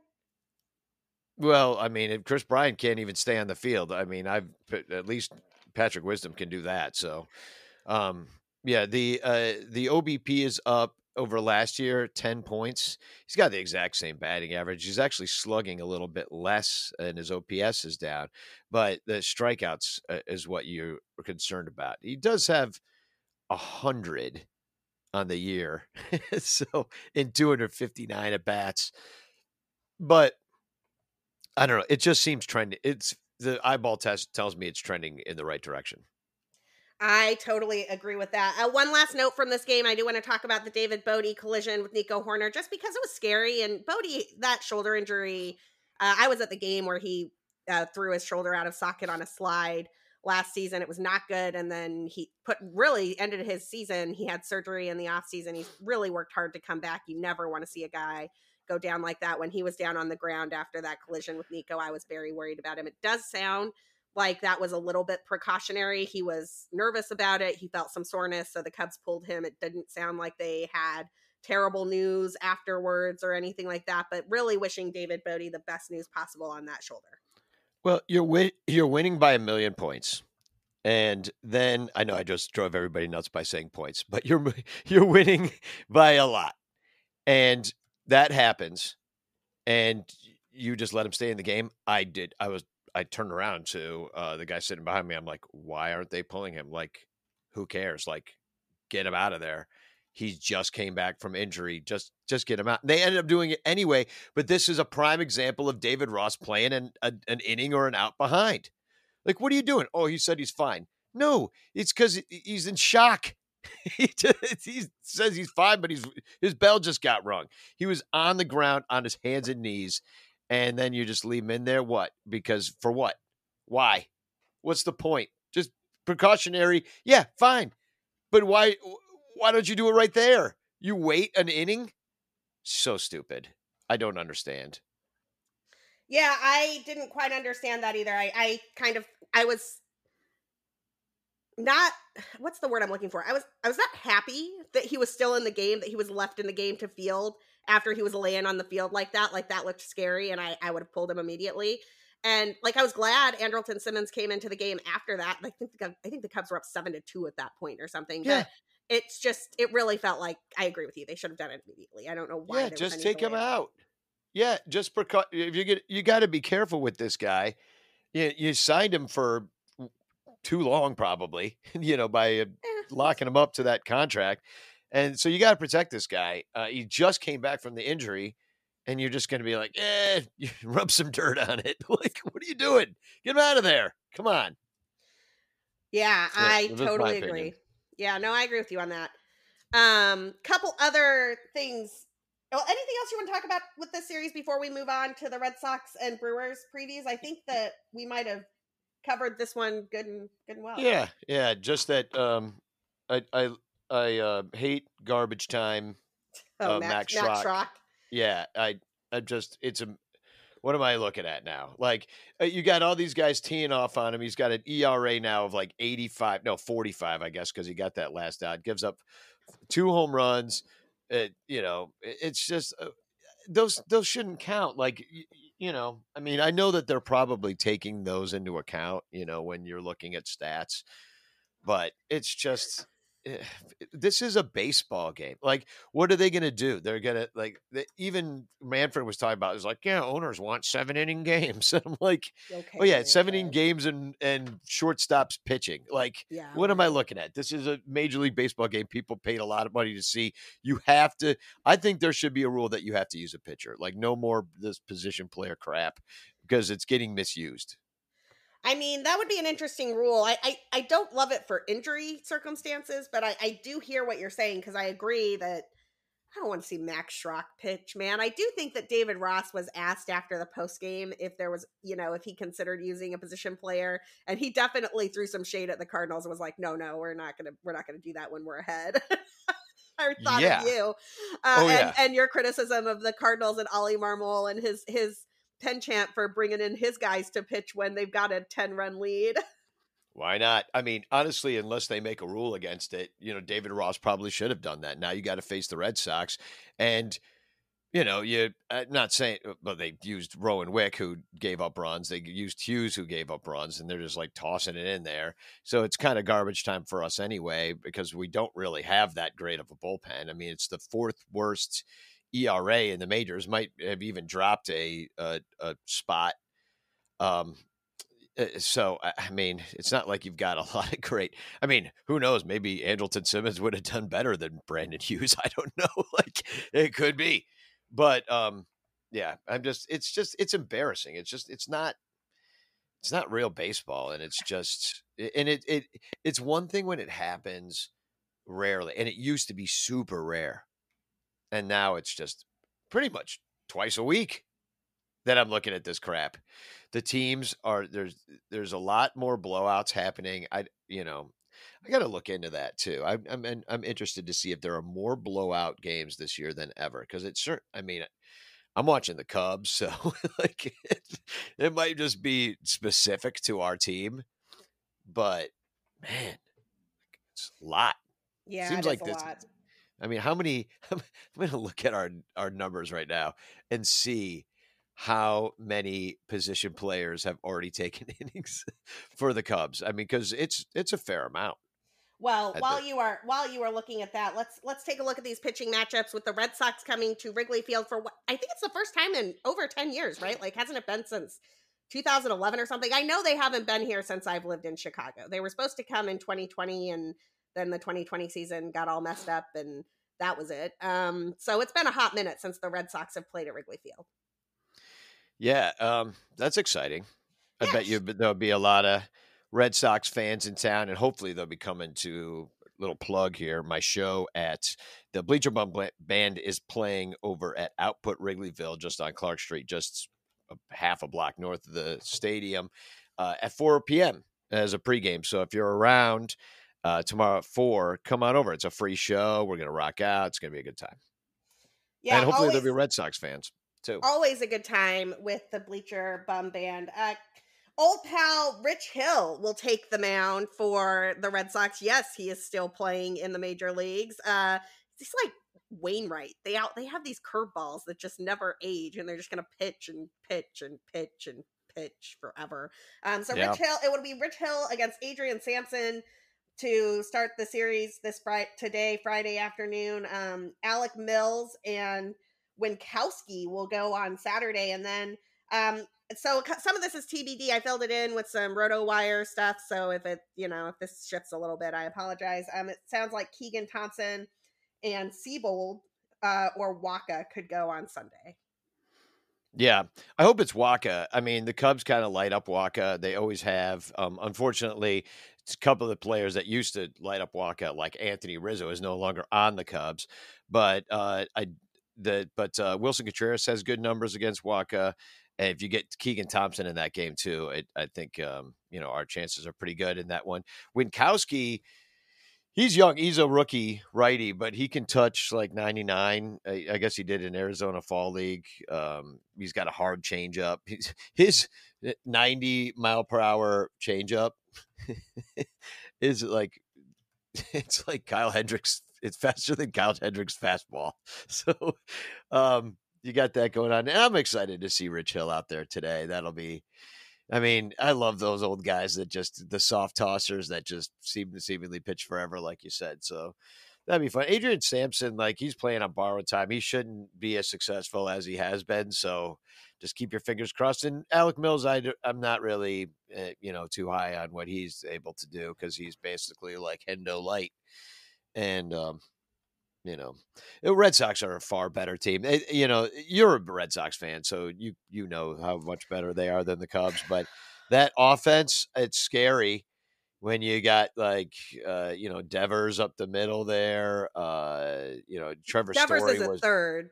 Well, I mean, if Kris Bryant can't even stay on the field, I mean, I've at least Patrick Wisdom can do that. So, um, yeah, the uh, the OBP is up over last year, 10 points. He's got the exact same batting average. He's actually slugging a little bit less, and his OPS is down. But the strikeouts uh, is what you're concerned about. He does have a hundred on the year, so in 259 at bats. but I don't know. It just seems trending. It's the eyeball test tells me it's trending in the right direction. I totally agree with that. Uh, one last note from this game, I do want to talk about the David Bote collision with Nico Hoerner just because it was scary. And Bote, that shoulder injury, uh, I was at the game where he uh, threw his shoulder out of socket on a slide last season. It was not good, and then he put really ended his season. He had surgery in the off season. He's really worked hard to come back. You never want to see a guy go down like that. When he was down on the ground after that collision with Nico, I was very worried about him. It does sound like that was a little bit precautionary. He was nervous about it. He felt some soreness, so the Cubs pulled him. It didn't sound like they had terrible news afterwards or anything like that, but really wishing David Bote the best news possible on that shoulder. Well, you're you're winning by a million points. And then I know I just drove everybody nuts by saying points, but you're you're winning by a lot. And that happens and you just let him stay in the game. I did. I was I turned around to uh, the guy sitting behind me. I'm like, why aren't they pulling him? Like, who cares? Like, get him out of there. He just came back from injury. Just just get him out. And They ended up doing it anyway. But this is a prime example of David Ross playing an a, an inning or an out behind. Like, what are you doing? Oh, he said he's fine. No, it's because he's in shock. he, he says he's fine, but he's his bell just got rung. He was on the ground on his hands and knees, and then you just leave him in there. What? Because for what? Why? What's the point? Just precautionary. Yeah, fine. But why? why don't you do it right there? You wait an inning? So stupid. I don't understand. Yeah, I didn't quite understand that either. I, I kind of I was not what's the word I'm looking for? I was I was not happy that he was still in the game, that he was left in the game to field after he was laying on the field like that. Like that looked scary and I, I would have pulled him immediately. And like I was glad Andrelton Simmons came into the game after that. I think the I think the Cubs were up seven to two at that point or something. Yeah. But it's just it really felt like I agree with you. They should have done it immediately. I don't know why. Yeah, just take him out. Yeah, just preca- if you get you got to be careful with this guy. You you signed him for too long, probably. You know, by uh, locking him up to that contract, and so you got to protect this guy. Uh, he just came back from the injury, and you're just going to be like, eh, rub some dirt on it. like, what are you doing? Get him out of there. Come on. Yeah, so, I totally agree. Yeah, no, I agree with you on that. Um, couple other things. Oh, anything else you want to talk about with this series before we move on to the Red Sox and Brewers previews? I think that we might have covered this one good and good and well. Yeah, yeah. Just that um, I I I uh, hate garbage time. Oh, uh, Max, Max Schrock. Yeah, I I just it's a what am I looking at now? Like uh, you got all these guys teeing off on him. He's got an ERA now of like 85, no 45, I guess, because he got that last out. Gives up two home runs. It, you know, it's just uh, those those shouldn't count. Like you, you know, I mean, I know that they're probably taking those into account. You know, when you're looking at stats, but it's just Eh, this is a baseball game. Like, what are they going to do? They're going to like they, even Manfred was talking about. It was like, yeah, owners want seven inning games. And I'm like, oh, okay, oh yeah, seven inning games and and shortstops pitching. Like, yeah, what am I looking at? This is a major league baseball game. People paid a lot of money to see. You have to. I think there should be a rule that you have to use a pitcher. Like, no more this position player crap because it's getting misused. I mean, that would be an interesting rule. I I, I don't love it for injury circumstances, but I, I do hear what you're saying because I agree that I don't want to see Max Schrock pitch, man. I do think that David Ross was asked after the post game if there was, you know, if he considered using a position player, and he definitely threw some shade at the Cardinals and was like, "No, no, we're not gonna, we're not gonna do that when we're ahead." I thought yeah. of you, uh, oh, yeah. and, and your criticism of the Cardinals and Oli Marmol and his his penchant for bringing in his guys to pitch when they've got a 10 run lead. Why not? I mean, honestly, unless they make a rule against it, you know, David Ross probably should have done that. Now you got to face the Red Sox. And, you know, you uh, not saying, but uh, they used Rowan Wick, who gave up runs. They used Hughes, who gave up runs, and they're just like tossing it in there. So it's kind of garbage time for us anyway, because we don't really have that great of a bullpen. I mean, it's the fourth worst ERA in the majors might have even dropped a a, a spot. Um, eh, so I mean, it's not like you've got a lot of great. I mean, who knows? Maybe Andrelton Simmons would have done better than Brandon Hughes. I don't know. like it could be, but um, yeah, I'm just it's just it's embarrassing. It's just it's not it's not real baseball and it's just and it it it's one thing when it happens rarely and it used to be super rare. And now it's just pretty much twice a week that I'm looking at this crap. The teams are there's there's a lot more blowouts happening. I you know, I got to look into that too. I'm I'm I'm interested to see if there are more blowout games this year than ever because it's certain. I mean, I'm watching the Cubs, so like it, it might just be specific to our team, but man, it's a lot. Yeah, Seems like this- lot. I mean, how many? I'm going to look at our our numbers right now and see how many position players have already taken innings for the Cubs. I mean, because it's it's a fair amount. Well, while think- you are while you are looking at that, let's let's take a look at these pitching matchups with the Red Sox coming to Wrigley Field for what I think it's the first time in over 10 years, right? Like hasn't it been since 2011 or something? I know they haven't been here since I've lived in Chicago. They were supposed to come in 2020 and then the 2020 season got all messed up and that was it. Um so it's been a hot minute since the Red Sox have played at Wrigley Field. Yeah, um, that's exciting. I bet you there'll be a lot of Red Sox fans in town, and hopefully they'll be coming to little plug here. My show at the Bleacher Bum Band is playing over at Output Wrigleyville, just on Clark Street, just a half a block north of the stadium, uh, at 4 p.m. as a pregame. So if you're around uh, tomorrow at four, come on over. It's a free show. We're gonna rock out. It's gonna be a good time, Yeah, and hopefully always, there'll be Red Sox fans too. always a good time with the Bleacher Bum Band. Uh, old pal Rich Hill will take the mound for the Red Sox. Yes, he is still playing in the major leagues. Uh, he's like Wainwright. They out they have these curveballs that just never age, and they're just gonna pitch and pitch and pitch and pitch forever. Um, so Yeah. Rich Hill, it would be Rich Hill against Adrian Sampson to start the series this Friday today, Friday afternoon. Um, Alec Mills and Winckowski will go on Saturday, and then um, so some of this is TBD. I filled it in with some roto wire stuff, so if it you know if this shifts a little bit, I apologize. Um, it sounds like Keegan Thompson and Seabold uh, or Wacha could go on Sunday. Yeah, I hope it's Wacha. I mean, the Cubs kind of light up Wacha. They always have. Um, unfortunately, a couple of the players that used to light up Wacha, like Anthony Rizzo, is no longer on the Cubs. But uh, I the but uh, Willson Contreras has good numbers against Wacha. And if you get Keegan Thompson in that game too, it, I think um, you know our chances are pretty good in that one. Winckowski, he's young. He's a rookie righty, but he can touch like 99. I, I guess he did in Arizona Fall League. Um, he's got a hard changeup. His 90 mile per hour changeup is like it's like Kyle Hendricks. It's faster than Kyle Hendricks' fastball. So um, you got that going on. And I'm excited to see Rich Hill out there today. That'll be I mean, I love those old guys that just the soft tossers that just seem to seemingly pitch forever, like you said. So that'd be fun. Adrian Sampson, like he's playing on borrowed time. He shouldn't be as successful as he has been. So just keep your fingers crossed. And Alec Mills, I, I'm not really, uh, you know, too high on what he's able to do because he's basically like Hendo light. And um, you know, the Red Sox are a far better team. Eh, you know, you're a Red Sox fan, so you you know how much better they are than the Cubs. But that offense, it's scary when you got like uh, you know Devers up the middle there. Uh, you know, Trevor Devers Story is a was third.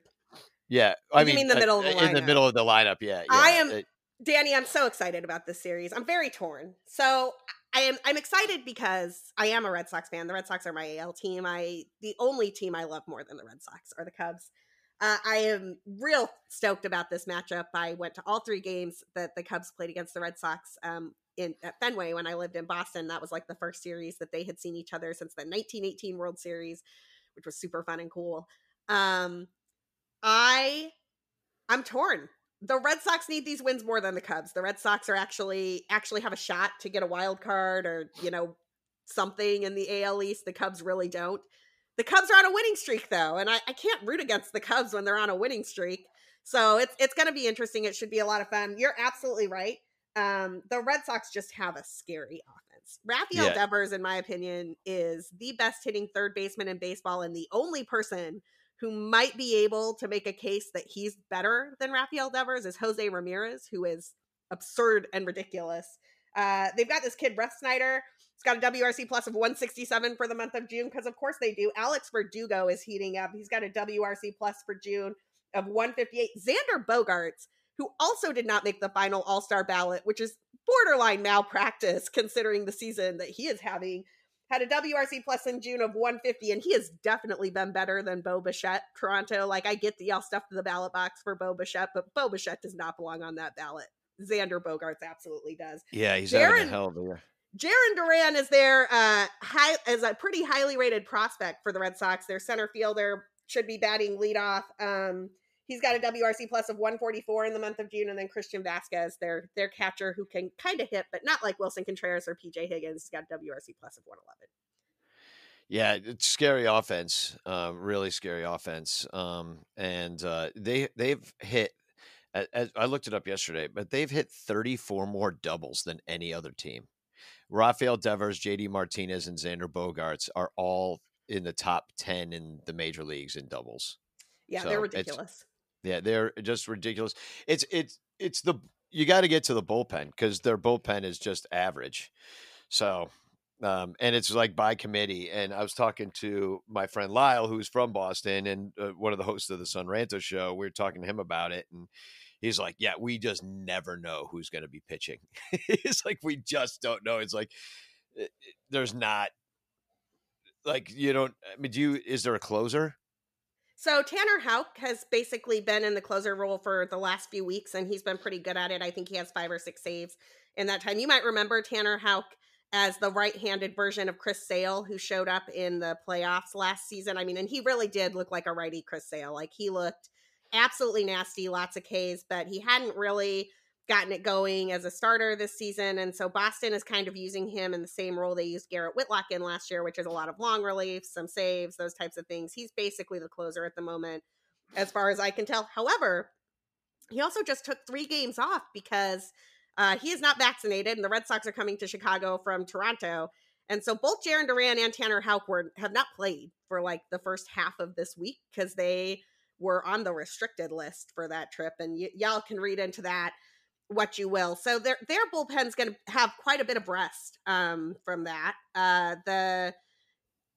yeah. I You mean, mean the uh, of the in the middle of the lineup. Yeah, I am- It- Danny, I'm so excited about this series. I'm very torn. So I am I'm excited because I am a Red Sox fan. The Red Sox are my AL team. I the only team I love more than the Red Sox are the Cubs. Uh, I am real stoked about this matchup. I went to all three games that the Cubs played against the Red Sox um, in at Fenway when I lived in Boston. That was like the first series that they had seen each other since the 1918 World Series, which was super fun and cool. Um, I I'm torn. The Red Sox need these wins more than the Cubs. The Red Sox are actually actually have a shot to get a wild card or, you know, something in the AL East. The Cubs really don't. The Cubs are on a winning streak though, and I, I can't root against the Cubs when they're on a winning streak. So it's it's gonna be interesting. It should be a lot of fun. You're absolutely right. Um, the Red Sox just have a scary offense. Rafael Yeah. Devers, in my opinion, is the best hitting third baseman in baseball and the only person who might be able to make a case that he's better than Rafael Devers is Jose Ramirez, who is absurd and ridiculous. Uh, they've got this kid, Refsnyder. He's got a WRC plus of 167 for the month of June, because of course they do. Alex Verdugo is heating up. He's got a WRC plus for June of 158. Xander Bogaerts, who also did not make the final All Star ballot, which is borderline malpractice considering the season that he is having had a WRC plus in June of 150, and he has definitely been better than Bo Bichette. Toronto, like I get the y'all stuff to the ballot box for Bo Bichette, but Bo Bichette does not belong on that ballot. Xander Bogaerts absolutely does. Yeah, he's Jarren, having a hell of a year. Jarren Duran is there uh high as a pretty highly rated prospect for the Red Sox. Their center fielder should be batting leadoff. Um, he's got a WRC plus of 144 in the month of June, and then Christian Vazquez, their their catcher, who can kind of hit, but not like Willson Contreras or PJ Higgins. He's got a WRC plus of 111. Yeah, it's scary offense, uh, really scary offense. Um, and uh, they they've hit. As I looked it up yesterday, but they've hit 34 more doubles than any other team. Rafael Devers, JD Martinez, and Xander Bogaerts are all in the top 10 in the major leagues in doubles. Yeah, so they're ridiculous. Yeah, they're just ridiculous. It's it's it's the you got to get to the bullpen because their bullpen is just average. So, um, and it's like by committee. And I was talking to my friend Lyle, who's from Boston and uh, one of the hosts of the Son Ranto show. We were talking to him about it, and he's like, "Yeah, we just never know who's going to be pitching. it's like we just don't know. It's like eh, eh, there's not like you don't. I mean, do you? Is there a closer? So Tanner Houck has basically been in the closer role for the last few weeks, and he's been pretty good at it. I think he has five or six saves in that time. You might remember Tanner Houck as the right-handed version of Chris Sale, who showed up in the playoffs last season. I mean, and he really did look like a righty Chris Sale. Like he looked absolutely nasty, lots of Ks, but he hadn't really gotten it going as a starter this season. And so Boston is kind of using him in the same role they used Garrett Whitlock in last year, which is a lot of long relief, some saves, those types of things. He's basically the closer at the moment, as far as I can tell. However, he also just took three games off because uh, he is not vaccinated, and the Red Sox are coming to Chicago from Toronto. And so both Jarren Duran and Tanner Houck were, have not played for like the first half of this week because they were on the restricted list for that trip. And y- y'all can read into that what you will. So their their bullpen's going to have quite a bit of rest um, from that. Uh, the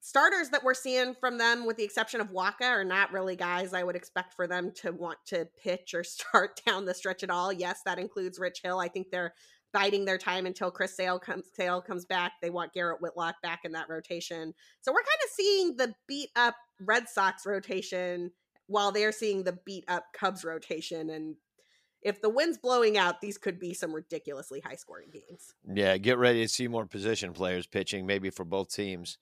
starters that we're seeing from them, with the exception of Wacha, are not really guys I would expect for them to want to pitch or start down the stretch at all. Yes, that includes Rich Hill. I think they're biding their time until Chris Sale comes Sale comes back. They want Garrett Whitlock back in that rotation. So we're kind of seeing the beat up Red Sox rotation while they're seeing the beat up Cubs rotation and if the wind's blowing out, these could be some ridiculously high scoring games. Yeah, get ready to see more position players pitching, maybe for both teams.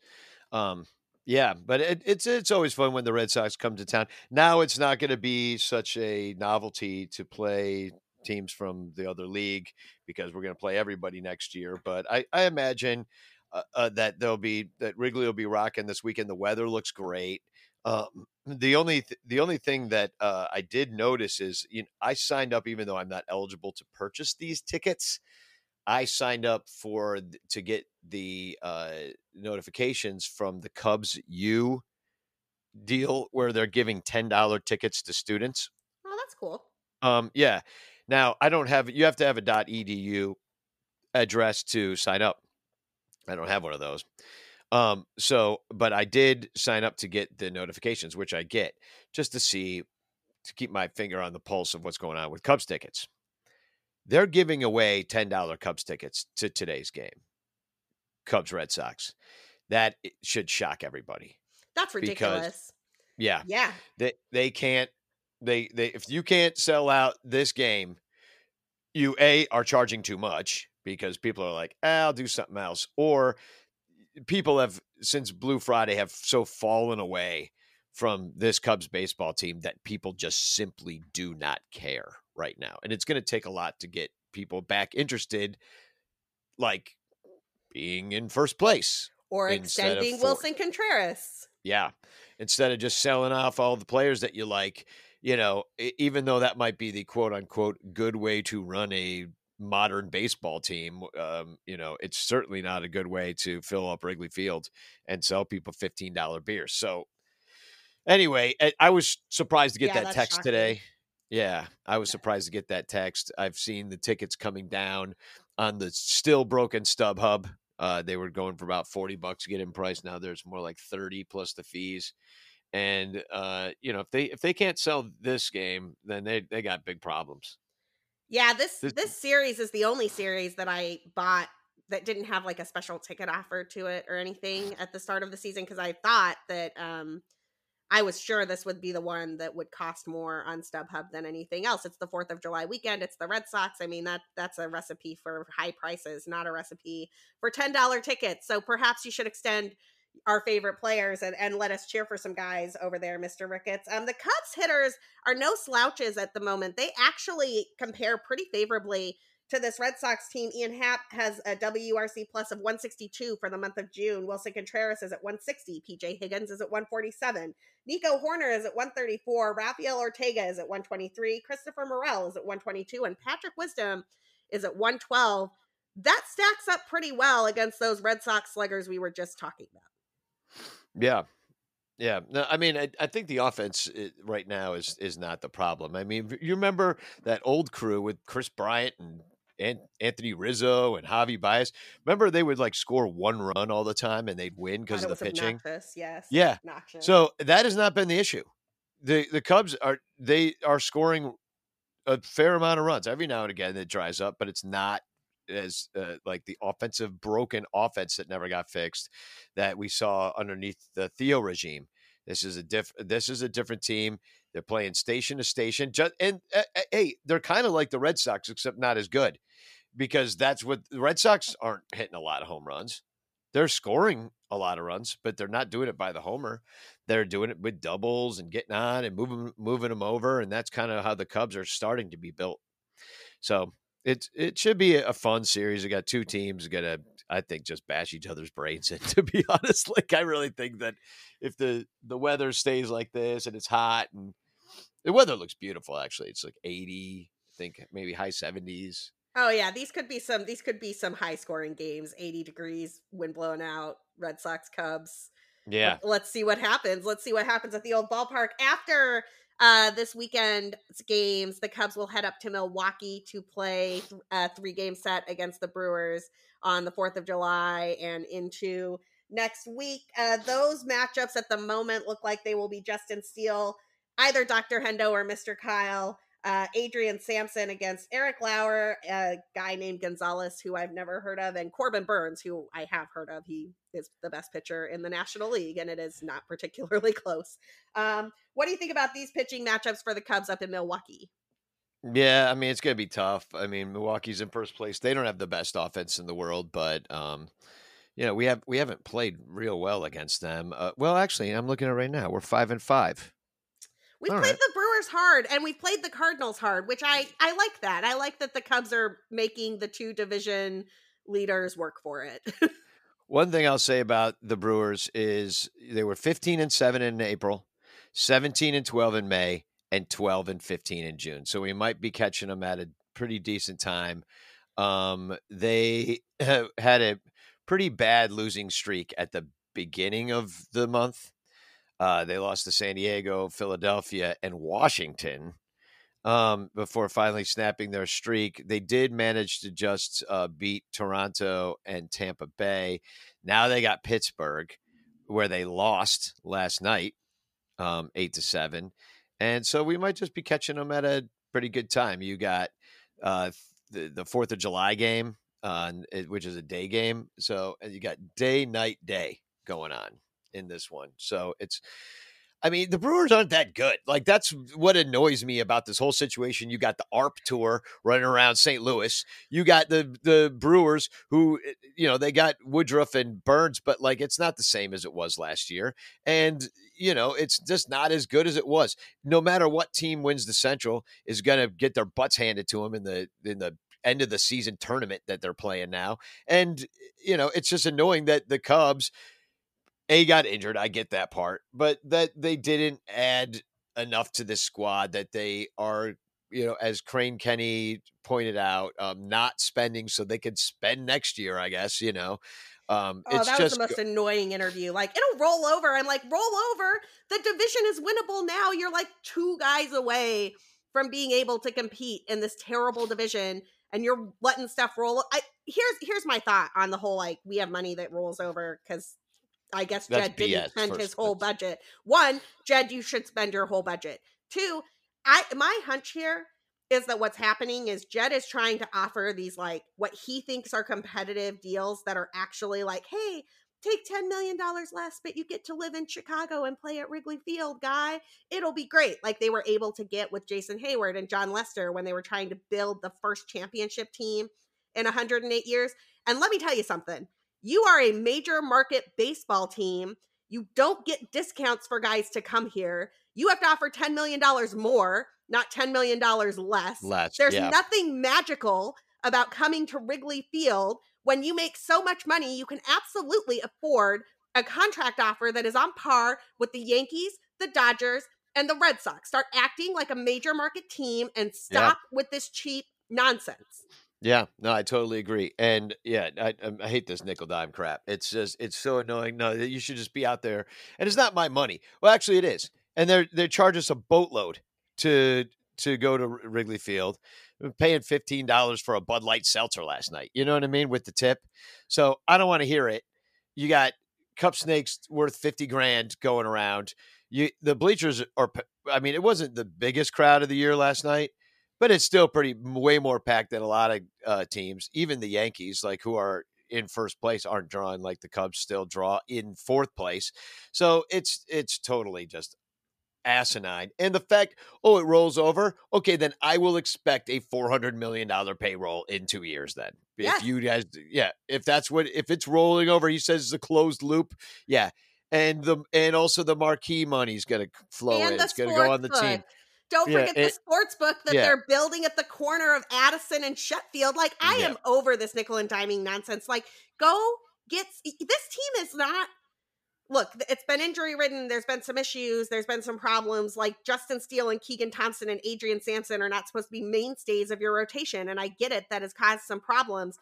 Um, yeah, but it, it's it's always fun when the Red Sox come to town. Now it's not going to be such a novelty to play teams from the other league because we're going to play everybody next year. But I, I imagine uh, uh, that there'll be that Wrigley will be rocking this weekend. The weather looks great. Um, the only th- the only thing that uh, I did notice is you know, I signed up even though I'm not eligible to purchase these tickets. I signed up for to get the uh, notifications from the Cubs U deal where they're giving ten dollar tickets to students. Oh, that's cool. Um, yeah. Now I don't have. You have to have a .edu address to sign up. I don't have one of those. Um, so, but I did sign up to get the notifications, which I get just to see, to keep my finger on the pulse of what's going on with Cubs tickets. They're giving away $10 Cubs tickets to today's game, Cubs Red Sox. That should shock everybody. That's ridiculous. Yeah. Yeah. They, they can't, they, they, if you can't sell out this game, you A, are charging too much because people are like, eh, I'll do something else. Or, people have since Blue Friday have so fallen away from this Cubs baseball team that people just simply do not care right now. And it's going to take a lot to get people back interested, like being in first place or extending Willson Contreras. Yeah. Instead of just selling off all the players that you like, you know, even though that might be the quote unquote good way to run a modern baseball team, um, you know, it's certainly not a good way to fill up Wrigley Field and sell people $15 beers. So Anyway, I, I was surprised to get Yeah, that text shocking. today. Yeah, I was surprised to get that text. I've seen the tickets coming down on the still broken StubHub. Uh, they were going for about 40 bucks to get in price. Now there's more like 30 plus the fees. And uh, you know, if they if they can't sell this game, then they they got big problems. Yeah, this This- this series is the only series that I bought that didn't have like a special ticket offer to it or anything at the start of the season because I thought that um I was sure this would be the one that would cost more on StubHub than anything else. It's the 4th of July weekend, it's the Red Sox. I mean, that that's a recipe for high prices, not a recipe for $10 tickets. So perhaps you should extend our favorite players and, and let us cheer for some guys over there, Mr. Ricketts. Um, the Cubs hitters are no slouches at the moment. They actually compare pretty favorably to this Red Sox team. Ian Happ has a WRC plus of 162 for the month of June. Willson Contreras is at 160. PJ Higgins is at 147. Nico Hoerner is at 134. Rafael Ortega is at 123. Christopher Morel is at 122. And Patrick Wisdom is at 112. That stacks up pretty well against those Red Sox sluggers we were just talking about. Yeah. Yeah. No, I mean, I, I think the offense eh, right now is is not the problem. I mean, you remember that old crew with Kris Bryant and An- Anthony Rizzo and Javi Baez? Remember they would like score one run all the time and they'd win because of the pitching. obnoxious, Yes. Yeah. Obnoxious. So that has not been the issue. The the Cubs are they are scoring a fair amount of runs every now and again. It dries up, but it's not as uh, like the offensive broken offense that never got fixed that we saw underneath the Theo regime. This is a diff. This is a different team. They're playing station to station. Just and uh, uh, hey, they're kind of like the Red Sox, except not as good, because that's what the Red Sox aren't hitting a lot of home runs. They're scoring a lot of runs, but they're not doing it by the homer. They're doing it with doubles and getting on and moving moving them over, and that's kind of how the Cubs are starting to be built. So it it should be a fun series. We got two teams gonna, I think, just bash each other's brains in. To be honest, like I really think that if the the weather stays like this and it's hot and the weather looks beautiful, actually, it's like eighty, I think maybe high seventies. Oh yeah, these could be some these could be some high scoring games. 80 degrees, wind blowing out, Red Sox Cubs. Yeah, Let- Let's see what happens. Let's see what happens at the old ballpark after uh this weekend's games. The Cubs will head up to Milwaukee to play a three game set against the Brewers on the 4th of July and into next week. Uh those matchups at the moment look like they will be Justin Steele, either Dr. Hendo or Mr. Kyle uh, Adrian Sampson against Eric Lauer, a guy named Gonzalez, who I've never heard of, and Corbin Burnes, who I have heard of. He is the best pitcher in the National League, and it is not particularly close. Um, what do you think about these pitching matchups for the Cubs up in Milwaukee? yeah. I mean, it's gonna be tough. I mean, Milwaukee's in first place. They don't have the best offense in the world, but um, you know, we have we haven't played real well against them. Uh, well, actually, I'm looking at it right now. We're five and five. We've All played right. the Brewers hard, and we've played the Cardinals hard, which I I like that. I like that the Cubs are making the two division leaders work for it. One thing I'll say about the Brewers is they were 15 and 7 in April, 17 and 12 in May, and 12 and 15 in June. So we might be catching them at a pretty decent time. Um, they had a pretty bad losing streak at the beginning of the month. Uh, they lost to San Diego, Philadelphia, and Washington um, before finally snapping their streak. They did manage to just uh, beat Toronto and Tampa Bay. Now they got Pittsburgh, where they lost last night, um, eight to seven, and so we might just be catching them at a pretty good time. You got uh, the the Fourth of July game, uh, which is a day game, so you got day, night, day going on in this one. So it's I mean, the Brewers aren't that good. Like that's what annoys me about this whole situation. You got the ARP tour running around St. Louis. You got the the Brewers who eh, you know, they got Woodruff and Burnes, but like it's not the same as it was last year. And you know, it's just not as good as it was. No matter what team wins the Central is going to get their butts handed to them in the in the end of the season tournament that they're playing now. And you know, it's just annoying that the Cubs a got injured. I get that part, but that they didn't add enough to this squad that they are you know, as Crane Kenney pointed out, um, not spending so they could spend next year. I guess you know. Um, oh, it's that just was the most annoying interview. Like, it'll roll over. I'm like, roll over. The division is winnable now. You're like two guys away from being able to compete in this terrible division, and you're letting stuff roll. I here's here's my thought on the whole like we have money that rolls over because I guess That's Jed didn't BS spend his whole budget. One, Jed, you should spend your whole budget. Two, I my hunch here is that what's happening is Jed is trying to offer these like what he thinks are competitive deals that are actually like, hey, take $10 million less, but you get to live in Chicago and play at Wrigley Field, guy. It'll be great. Like they were able to get with Jason Heyward and Jon Lester when they were trying to build the first championship team in 108 years. And let me tell you something. You are a major market baseball team. You don't get discounts for guys to come here. You have to offer $10 million more, not $10 million less. less. There's yeah. nothing magical about coming to Wrigley Field when you make so much money, you can absolutely afford a contract offer that is on par with the Yankees, the Dodgers, and the Red Sox. Start acting like a major market team and stop with this cheap nonsense. Yeah, no, I totally agree. And yeah, I, um, I hate this nickel dime crap. It's just it's so annoying. No, you should just be out there. And it's not my money. Well, actually, it is. And they're they charge us a boatload to to go to Wrigley Field. We're paying fifteen dollars for a Bud Light seltzer last night. You know what I mean with the tip. So I don't want to hear it. You got cup snakes worth fifty grand going around. You the bleachers are. I mean, it wasn't the biggest crowd of the year last night but it's still pretty way more packed than a lot of uh, teams. Even the Yankees, like who are in first place, aren't drawing like the Cubs still draw in fourth place. So it's it's totally just asinine. And the fact, oh, it rolls over. Okay, then I will expect a four hundred million dollar payroll in two years. Then, Yes. if you guys, yeah, if that's what if it's rolling over, he says it's a closed loop. Yeah. And the and also the marquee money's gonna flow and in. It's gonna go on the sports team. Don't Yeah, forget it- the sports book that yeah. they're building at the corner of Addison and Sheffield. Like, I Yeah. am over this nickel and diming nonsense. Like, go get this team is not. Look, it's been injury ridden. There's been some issues. There's been some problems. Like Justin Steele and Keegan Thompson and Adrian Sampson are not supposed to be mainstays of your rotation. And I get it. That has caused some problems.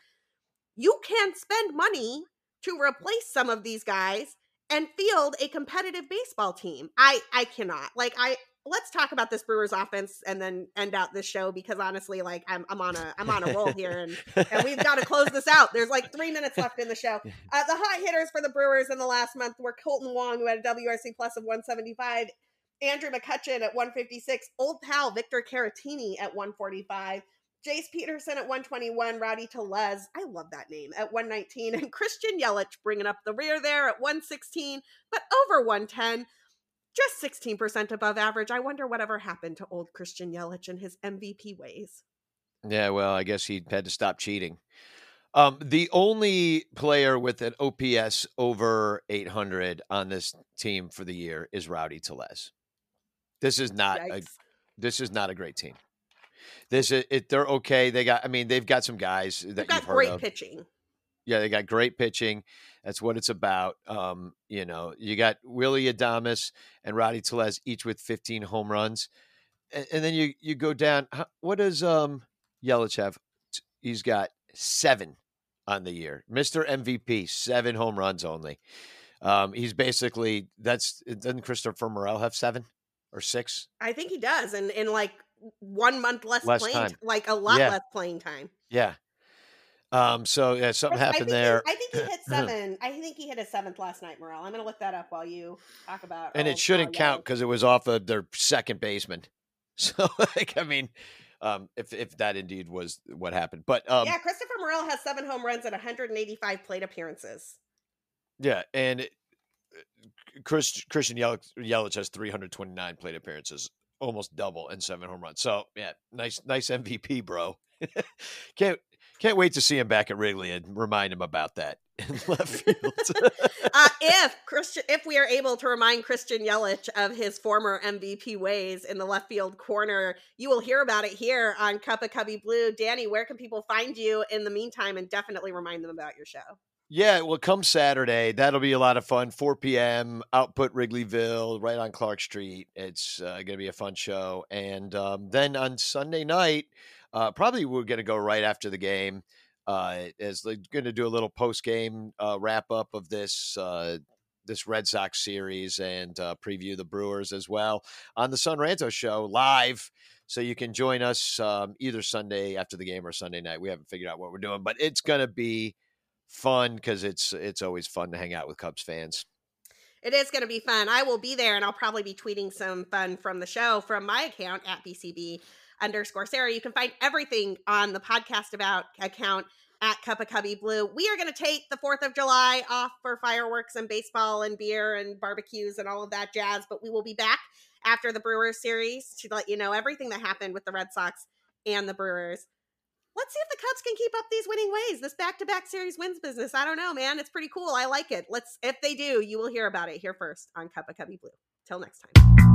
You can spend money to replace some of these guys and field a competitive baseball team. I I cannot. Like I let's talk about this Brewers offense and then end out this show because honestly, like I'm I'm on a I'm on a roll here and and we've got to close this out. There's like three minutes left in the show. Uh, the hot hitters for the Brewers in the last month were Kolten Wong, who had a WRC plus of 175, Andrew McCutchen at 156, old pal Victor Caratini at 145, Jace Peterson at 121, Rowdy Tellez, I love that name, at 119, and Christian Yelich bringing up the rear there at 116, but over 110. Just 16% above average. I wonder whatever happened to old Christian Yelich and his MVP ways. Yeah, well, I guess he had to stop cheating. Um, the only player with an OPS over 800 on this team for the year is Rowdy Tellez. This is not a this is not a great team. This is it, they're okay. They got I mean they've got some guys that They've got great of. pitching. Yeah, they got great pitching. That's what it's about. Um, you know, you got Willy Adames and Rowdy Tellez each with 15 home runs, and, and then you you go down. What does um Yelich have? He's got seven on the year. Mister MVP, seven home runs only. Um, he's basically that's doesn't Christopher Morel have seven or six? I think he does, and in like one month less, Less playing, time. like a lot Yeah. less playing time. Yeah. Um. So yeah, something I- I happened he- there. I think he hit seven. I think he hit a seventh last night, Morel. I'm gonna look that up while you talk about. and it shouldn't count because it was off of their second baseman. So, like, I mean, um, if if that indeed was what happened, but um, yeah, Christopher Morel has seven home runs and 185 plate appearances. yeah, and it, Chris, Christian Yelich, Yelich has 329 plate appearances, almost double, and seven home runs. So, yeah, nice, nice MVP, bro. can't can't wait to see him back at Wrigley and remind him about that in left field. Uh, if Christian, if we are able to remind Christian Yelich of his former MVP ways in the left field corner, you will hear about it here on Cup of Cubby Blue. Danny, where can people find you in the meantime, and definitely remind them about your show? Yeah, well, come Saturday, that'll be a lot of fun. 4 p.m. Output Wrigleyville, right on Clark Street. It's uh, going to be a fun show. And um, then on Sunday night, uh, probably we're going to go right after the game. Uh, as they're going to do a little post game uh, wrap up of this uh, this Red Sox series and uh, preview the Brewers as well on the Sun Ranto show live. So you can join us um, either Sunday after the game or Sunday night. We haven't figured out what we're doing, but it's going to be fun because it's it's always fun to hang out with Cubs fans. It is going to be fun. I will be there, and I'll probably be tweeting some fun from the show from my account at BCB underscore Sarah. You can find everything on the podcast about account at Cup of Cubby Blue. We are going to take the 4th of July off for fireworks and baseball and beer and barbecues and all of that jazz, but we will be back after the Brewers series to let you know everything that happened with the Red Sox and the Brewers let's see if the Cubs can keep up these winning ways. This back to back series wins business. I don't know, man. It's pretty cool. I like it. Let's, if they do, you will hear about it here first on Cup of Cubby Blue. Till next time.